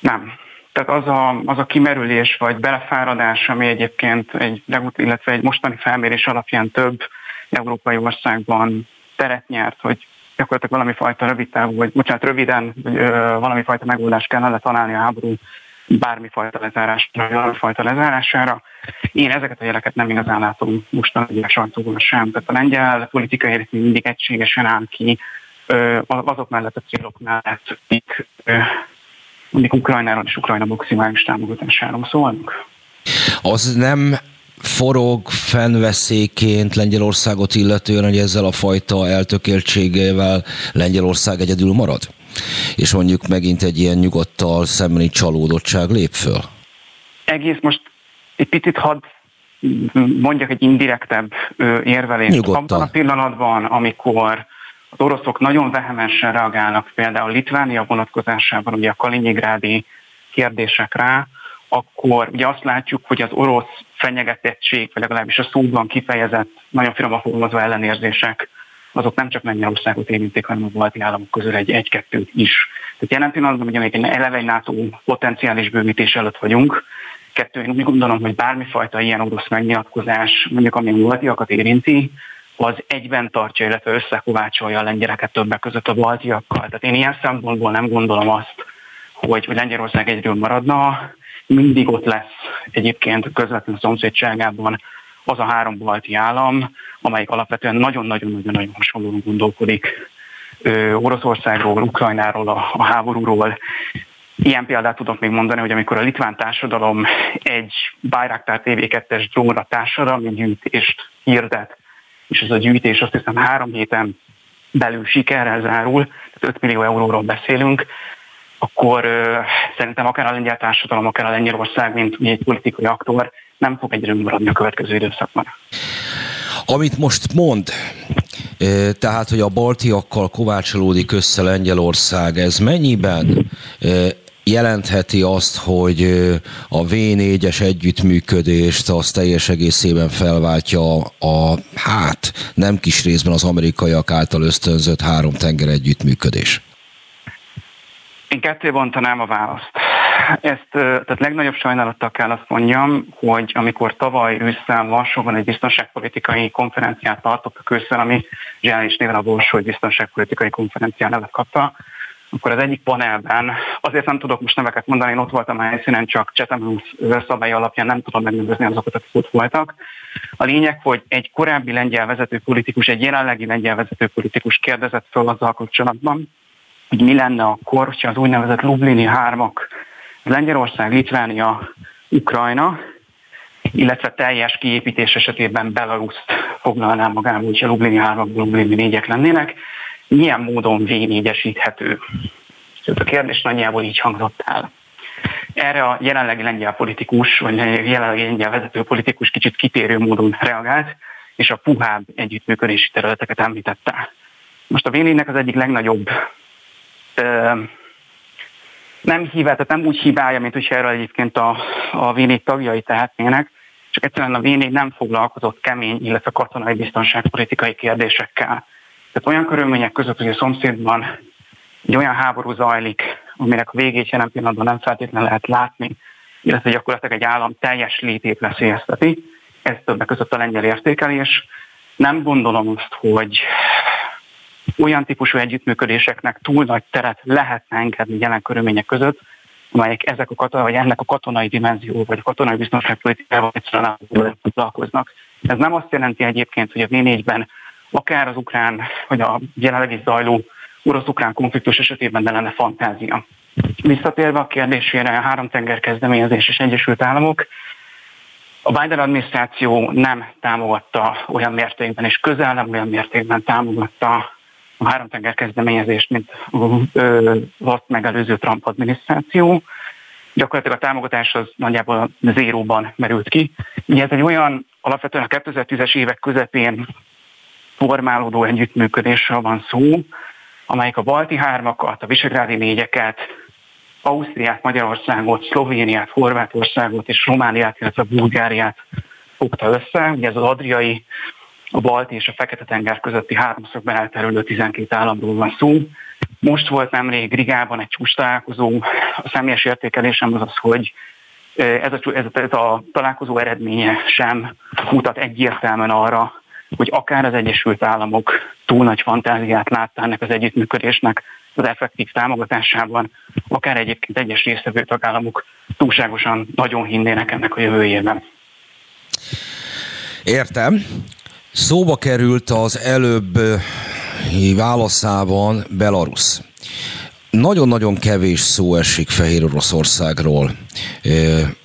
Nem. Tehát az a, az a kimerülés vagy belefáradás, ami egyébként egy, illetve egy mostani felmérés alapján több európai országban teret nyert, hogy gyakorlatilag valami fajta rövid távú, vagy bocsánat, röviden, vagy ö, valami fajta megoldást kellene találni a háború bármifajta lezárásra, valami fajta lezárására. Én ezeket a jeleket nem igazán látom mostanában a sajtóban sem. Tehát a lengyel politikai élet mindig egységesen áll ki ö, azok mellett a célok mellett, akik mindig Ukrajnáról és Ukrajna maximális támogatásáról szólnak. Az nem forog fennveszélyként Lengyelországot illetően, hogy ezzel a fajta eltökéltségével Lengyelország egyedül marad? És mondjuk megint egy ilyen nyugodttal szembeni csalódottság lép föl? Egész most egy picit hadd mondjak egy indirektebb érvelést. Nyugodtan. Abban a pillanatban, amikor az oroszok nagyon vehemensen reagálnak például Litvánia vonatkozásában, ugye a Kaliningrádi kérdésekre, akkor ugye azt látjuk, hogy az orosz fenyegetettség, vagy legalábbis a szóban kifejezett, nagyon finoman fogalmazva ellenérzések, azok nem csak Lengyelországot érintik, hanem a balti államok közül egy, egy-kettőt is. Tehát jelen pillanatban ugye még egy eleve egy NATO potenciális bővítés előtt vagyunk. Kettő, én úgy gondolom, hogy bármifajta ilyen orosz megnyilatkozás, mondjuk ami a baltiakat érinti, az egyben tartja, illetve összekovácsolja a lengyeleket többek között a baltiakkal. Tehát én ilyen szempontból nem gondolom azt, hogy, hogy Lengyelország egyről maradna, mindig ott lesz egyébként közvetlen szomszédságában az a három balti állam, amelyik alapvetően nagyon-nagyon-nagyon hasonlóan gondolkodik Oroszországról, Ukrajnáról, a, a háborúról. Ilyen példát tudok még mondani, hogy amikor a litván társadalom egy Bayraktár TV2-es drónra társadalmi gyűjtést hirdet, és ez a gyűjtés azt hiszem három héten belül sikerrel zárul, tehát 5 millió euróról beszélünk, akkor szerintem akár a lengyel társadalom, akár a Lengyelország, mint egy politikai aktor nem fog egyre maradni a következő időszakban. Amit most mond, tehát, hogy a baltiakkal kovácsolódik össze Lengyelország, ez mennyiben jelentheti azt, hogy a V4-es együttműködést az teljes egészében felváltja a, hát nem kis részben az amerikaiak által ösztönzött három tenger együttműködés? Én ketté bontanám a választ. Ezt, tehát legnagyobb sajnálattal kell azt mondjam, hogy amikor tavaly ősszel Varsóban egy biztonságpolitikai konferenciát tartottak ősszel, ami zseniális néven a Borsói Biztonságpolitikai Konferencián nevet kapta, akkor az egyik panelben, azért nem tudok most neveket mondani, én ott voltam a helyszínen, csak Chatham szabály alapján nem tudom megnevezni azokat, akik ott voltak. A lényeg, hogy egy korábbi lengyel vezető politikus, egy jelenlegi lengyel vezető politikus kérdezett föl azzal kapcsolatban, hogy mi lenne akkor, hogyha az úgynevezett Lublini hármak, Lengyelország, Litvánia, Ukrajna, illetve teljes kiépítés esetében Belaruszt foglalná magából, hogyha Lublini hármak, Lublini négyek lennének, milyen módon V4-esíthető? Ez a kérdés nagyjából így hangzott el. Erre a jelenlegi lengyel politikus, vagy jelenlegi lengyel vezető politikus kicsit kitérő módon reagált, és a puhább együttműködési területeket említette. Most a v az egyik legnagyobb nem hibá, tehát nem úgy hibája, mint hogy erről egyébként a, a v tagjai tehetnének, csak egyszerűen a v nem foglalkozott kemény, illetve katonai biztonságpolitikai kérdésekkel. Tehát olyan körülmények között, hogy a szomszédban egy olyan háború zajlik, aminek a végét jelen pillanatban nem feltétlenül lehet látni, illetve gyakorlatilag egy állam teljes létét veszélyezteti. Ez többek között a lengyel értékelés. Nem gondolom azt, hogy olyan típusú együttműködéseknek túl nagy teret lehetne engedni jelen körülmények között, amelyek ezek a katona, vagy ennek a katonai dimenzió, vagy a katonai biztonságpolitikával egyszerűen nem foglalkoznak. Ez nem azt jelenti egyébként, hogy a V4-ben akár az ukrán, vagy a jelenlegi zajló orosz-ukrán konfliktus esetében ne lenne fantázia. Visszatérve a kérdésére, a három tenger kezdeményezés és Egyesült Államok, a Biden adminisztráció nem támogatta olyan mértékben, és közel nem olyan mértékben támogatta a három tenger kezdeményezést, mint azt megelőző Trump adminisztráció. Gyakorlatilag a támogatás az nagyjából zéróban merült ki. Ugye ez egy olyan alapvetően a 2010-es évek közepén formálódó együttműködésről van szó, amelyik a balti hármakat, a visegrádi négyeket, Ausztriát, Magyarországot, Szlovéniát, Horvátországot és Romániát, illetve Bulgáriát fogta össze. Ugye ez az adriai, a balti és a fekete-tenger közötti háromszögben elterülő 12 államról van szó. Most volt nemrég Rigában egy csúcs találkozó. A személyes értékelésem az az, hogy ez a, ez, a, ez a találkozó eredménye sem mutat egyértelműen arra, hogy akár az Egyesült Államok túl nagy fantáziát látta ennek az együttműködésnek az effektív támogatásában, akár egyébként egyes résztvevő tagállamok túlságosan nagyon hinnének ennek a jövőjében. Értem. Szóba került az előbb válaszában Belarus. Nagyon-nagyon kevés szó esik Fehér Oroszországról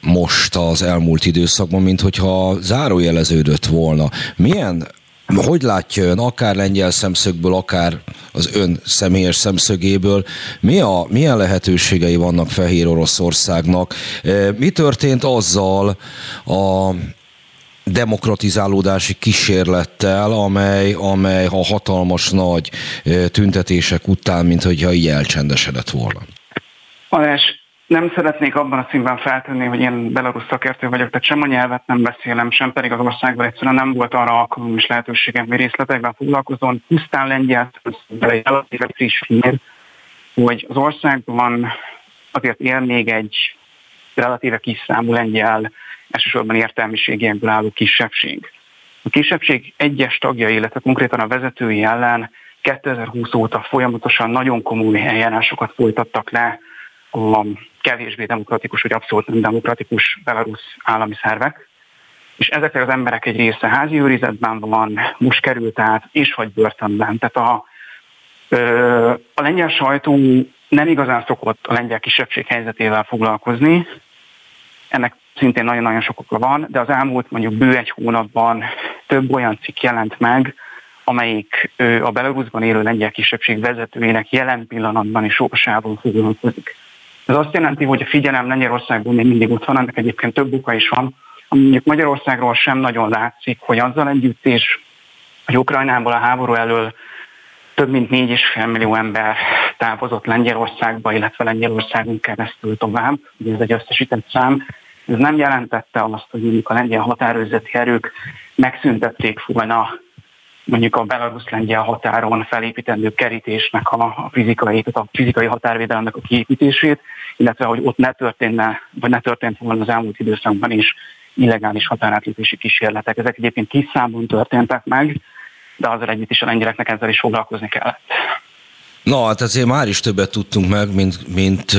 most az elmúlt időszakban, mint hogyha zárójeleződött volna. Milyen hogy látja ön, akár lengyel szemszögből, akár az ön személyes szemszögéből, mi a, milyen lehetőségei vannak Fehér Oroszországnak? Mi történt azzal a demokratizálódási kísérlettel, amely, amely a hatalmas nagy tüntetések után, mint hogyha így elcsendesedett volna. Alás, nem szeretnék abban a színben feltenni, hogy én belarusz szakértő vagyok, tehát sem a nyelvet nem beszélem, sem pedig az országban egyszerűen nem volt arra alkalom és lehetőségem, hogy részletekben foglalkozom. Pusztán lengyel, relatíve friss hír, hogy az országban azért él még egy relatíve kis számú lengyel, elsősorban értelmiségiekből álló kisebbség. A kisebbség egyes tagjai, illetve konkrétan a vezetői ellen 2020 óta folyamatosan nagyon komoly eljárásokat folytattak le a kevésbé demokratikus vagy abszolút nem demokratikus belarusz állami szervek, és ezeknek az emberek egy része házi őrizetben van, most került át, és vagy börtönben. Tehát a, a lengyel sajtó nem igazán szokott a lengyel kisebbség helyzetével foglalkozni, ennek szintén nagyon-nagyon sok oka van, de az elmúlt mondjuk bő egy hónapban több olyan cikk jelent meg, amelyik a Belarusban élő lengyel kisebbség vezetőjének jelen pillanatban is sorsával foglalkozik. Ez azt jelenti, hogy a figyelem Lengyelországban még mindig ott van, ennek egyébként több oka is van, ami mondjuk Magyarországról sem nagyon látszik, hogy azzal együtt is, hogy Ukrajnából a háború elől több mint 4,5 millió ember távozott Lengyelországba, illetve Lengyelországon keresztül tovább, ugye ez egy összesített szám, ez nem jelentette azt, hogy mondjuk a lengyel határőrzeti erők megszüntették volna mondjuk a belarusz-lengyel határon felépítendő kerítésnek a, fizikai, tehát a fizikai határvédelemnek a kiépítését, illetve hogy ott ne történne, vagy ne történt volna az elmúlt időszakban is illegális határátlépési kísérletek. Ezek egyébként kis számban történtek meg, de azzal együtt is a lengyeleknek ezzel is foglalkozni kellett. Na, hát azért már is többet tudtunk meg, mint, mint,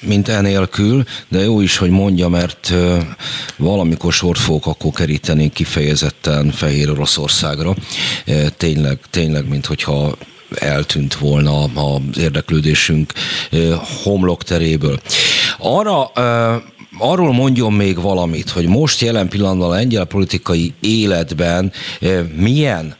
mint enélkül, de jó is, hogy mondja, mert valamikor sort fogok akkor keríteni kifejezetten Fehér Oroszországra. Tényleg, tényleg, mint hogyha eltűnt volna az érdeklődésünk homlokteréből. Arra arról mondjon még valamit, hogy most jelen pillanatban a lengyel politikai életben milyen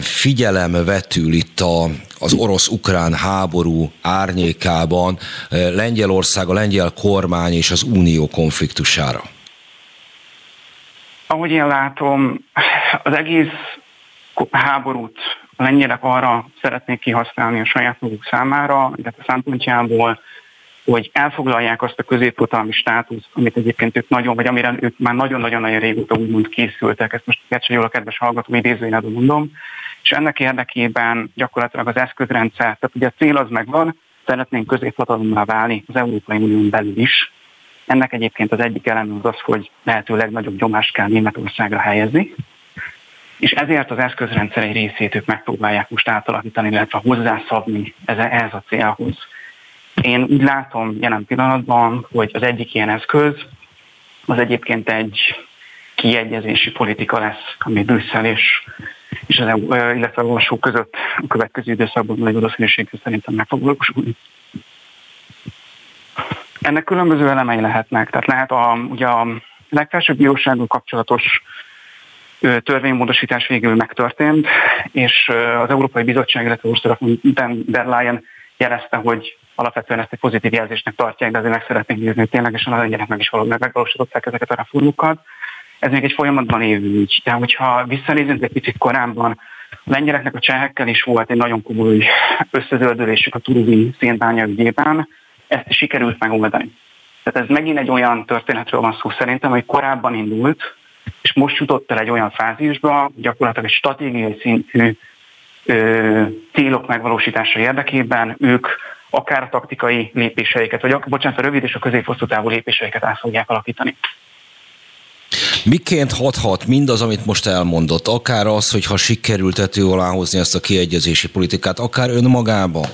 figyelem vetül itt a, az orosz-ukrán háború árnyékában Lengyelország, a lengyel kormány és az unió konfliktusára? Ahogy én látom, az egész háborút a lengyelek arra szeretnék kihasználni a saját maguk számára, illetve szempontjából, hogy elfoglalják azt a középhatalmi státuszt, amit egyébként ők nagyon, vagy amire ők már nagyon-nagyon-nagyon régóta úgymond készültek, ezt most jól a kedves hallgató idézőjénedől mondom, és ennek érdekében gyakorlatilag az eszközrendszer, tehát ugye a cél az megvan, szeretnénk középhatalommá válni az Európai Unión belül is. Ennek egyébként az egyik elem az az, hogy lehető legnagyobb nyomást kell Németországra helyezni, és ezért az eszközrendszer egy részét ők megpróbálják most átalakítani, illetve hozzászabni ehhez a célhoz. Én úgy látom jelen pillanatban, hogy az egyik ilyen eszköz az egyébként egy kiegyezési politika lesz, ami Brüsszel és, és az illetve a lassú között a következő időszakban nagy valószínűséggel szerintem meg fog valósulni. Ennek különböző elemei lehetnek. Tehát lehet a, ugye a legfelsőbb bírósággal kapcsolatos törvénymódosítás végül megtörtént, és az Európai Bizottság, illetve Ursula von der Leyen jelezte, hogy alapvetően ezt egy pozitív jelzésnek tartják, de azért meg szeretnénk nézni, hogy ténylegesen a lengyelek meg is valóban megvalósították ezeket a reformokat. Ez még egy folyamatban lévő ügy. De hogyha visszanézünk egy picit korábban, a lengyeleknek a csehekkel is volt egy nagyon komoly összezöldülésük a turuzi szénbánya ügyében, ezt sikerült megoldani. Tehát ez megint egy olyan történetről van szó szerintem, hogy korábban indult, és most jutott el egy olyan fázisba, gyakorlatilag egy stratégiai szintű ö, célok megvalósítása érdekében ők akár a taktikai lépéseiket, vagy bocsánat, a rövid és a középhosszú távú lépéseiket át fogják alakítani. Miként hathat mindaz, amit most elmondott, akár az, hogy ha sikerült tető alá hozni ezt a kiegyezési politikát, akár önmagában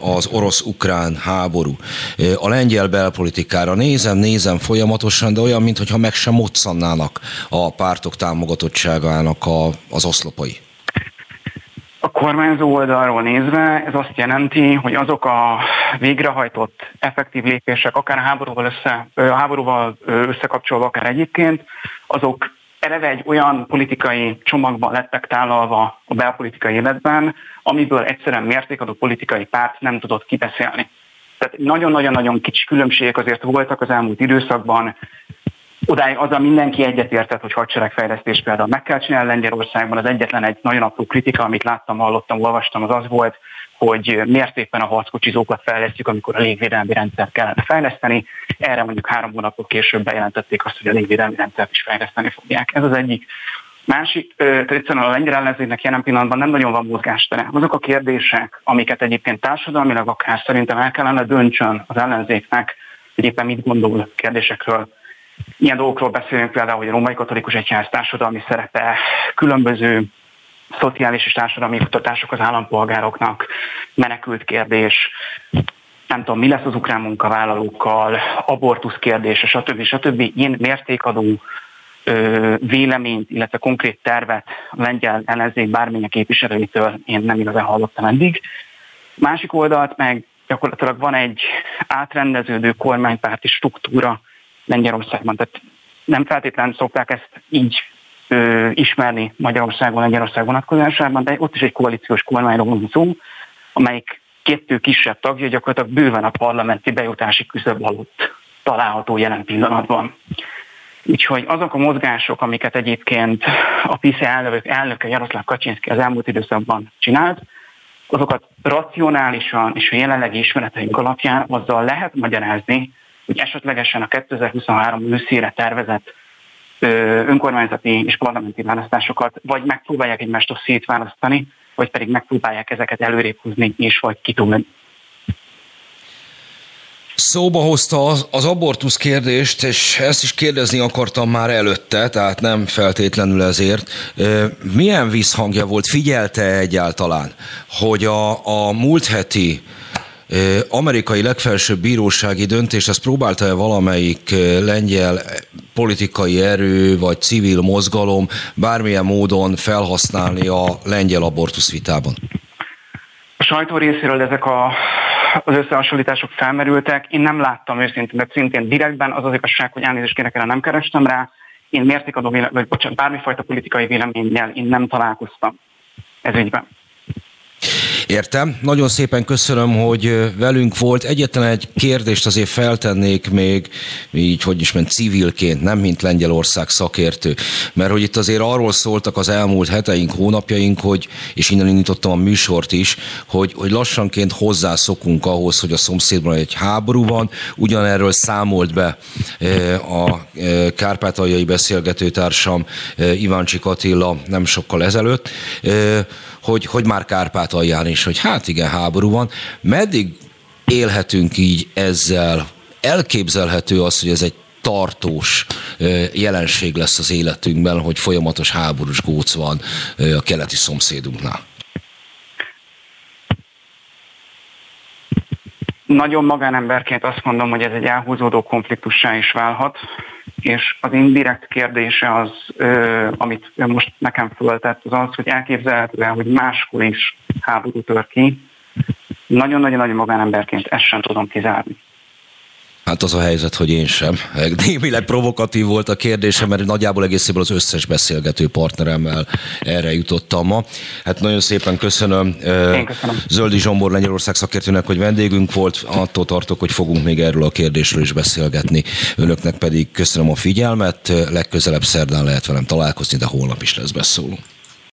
az orosz-ukrán háború, a lengyel belpolitikára nézem, nézem folyamatosan, de olyan, mintha meg sem moccannának a pártok támogatottságának a, az oszlopai. A kormányzó oldalról nézve ez azt jelenti, hogy azok a végrehajtott effektív lépések, akár háborúval, össze, háborúval összekapcsolva, akár egyébként, azok eleve egy olyan politikai csomagban lettek tálalva a belpolitikai életben, amiből egyszerűen mértékadó politikai párt nem tudott kibeszélni. Tehát nagyon-nagyon-nagyon kicsi különbségek azért voltak az elmúlt időszakban, Odáig azzal mindenki egyetértett, hogy hadseregfejlesztés például meg kell csinálni Lengyelországban. Az egyetlen egy nagyon apró kritika, amit láttam, hallottam, olvastam, az az volt, hogy miért éppen a harckocsizókat fejlesztjük, amikor a légvédelmi rendszert kellene fejleszteni. Erre mondjuk három hónapok később bejelentették azt, hogy a légvédelmi rendszert is fejleszteni fogják. Ez az egyik. Másik, egyszerűen a lengyel ellenzéknek jelen pillanatban nem nagyon van mozgástere. Azok a kérdések, amiket egyébként társadalmilag akár szerintem el kellene döntsön az ellenzéknek, hogy éppen mit gondol kérdésekről, Ilyen dolgokról beszélünk például, hogy a római katolikus egyház társadalmi szerepe, különböző szociális és társadalmi kutatások az állampolgároknak, menekült kérdés, nem tudom, mi lesz az ukrán munkavállalókkal, abortusz kérdése, stb. stb. Ilyen mértékadó ö, véleményt, illetve konkrét tervet a lengyel ellenzék bármilyen képviselőitől én nem igazán hallottam eddig. Másik oldalt meg gyakorlatilag van egy átrendeződő kormánypárti struktúra, Lengyelországban. Tehát nem feltétlenül szokták ezt így ö, ismerni Magyarországon, Lengyelország vonatkozásában, de ott is egy koalíciós kormányról van szó, amelyik kettő kisebb tagja gyakorlatilag bőven a parlamenti bejutási küszöb alatt található jelen pillanatban. Úgyhogy azok a mozgások, amiket egyébként a PISZ elnök, elnöke Jaroszláv Kaczynszki az elmúlt időszakban csinált, azokat racionálisan és a jelenlegi ismereteink alapján azzal lehet magyarázni, hogy esetlegesen a 2023 őszére tervezett önkormányzati és parlamenti választásokat vagy megpróbálják egymástól szétválasztani, vagy pedig megpróbálják ezeket előrébb húzni és vagy kitúlni. Szóba hozta az, az abortusz kérdést, és ezt is kérdezni akartam már előtte, tehát nem feltétlenül ezért. Milyen visszhangja volt, figyelte egyáltalán, hogy a, a múlt heti amerikai legfelsőbb bírósági döntés, ezt próbálta-e valamelyik lengyel politikai erő vagy civil mozgalom bármilyen módon felhasználni a lengyel abortusz vitában? A sajtó részéről ezek a, az összehasonlítások felmerültek. Én nem láttam őszintén, mert szintén direktben az az igazság, hogy elnézést kérek, erre nem kerestem rá. Én mértékadó vélemény, vagy bocsánat, bármifajta politikai véleménnyel én nem találkoztam ez ügyben. Értem. Nagyon szépen köszönöm, hogy velünk volt. Egyetlen egy kérdést azért feltennék még, így hogy is ment civilként, nem mint Lengyelország szakértő. Mert hogy itt azért arról szóltak az elmúlt heteink, hónapjaink, hogy, és innen indítottam a műsort is, hogy, hogy lassanként hozzászokunk ahhoz, hogy a szomszédban egy háború van. Ugyanerről számolt be a kárpátaljai beszélgetőtársam Iváncsik Attila nem sokkal ezelőtt hogy, hogy már Kárpátalján is, hogy hát igen, háború van. Meddig élhetünk így ezzel? Elképzelhető az, hogy ez egy tartós jelenség lesz az életünkben, hogy folyamatos háborús góc van a keleti szomszédunknál. Nagyon magánemberként azt mondom, hogy ez egy elhúzódó konfliktussá is válhat, és az indirekt kérdése az, amit most nekem föltett, az az, hogy elképzelhető hogy máskor is háború tör ki. Nagyon-nagyon-nagyon magánemberként ezt sem tudom kizárni. Hát az a helyzet, hogy én sem. Némileg provokatív volt a kérdésem, mert nagyjából egészében az összes beszélgető partneremmel erre jutottam ma. Hát nagyon szépen köszönöm. Én köszönöm. Zöldi Zsombor Lengyelország szakértőnek, hogy vendégünk volt. Attól tartok, hogy fogunk még erről a kérdésről is beszélgetni. Önöknek pedig köszönöm a figyelmet. Legközelebb szerdán lehet velem találkozni, de holnap is lesz beszóló.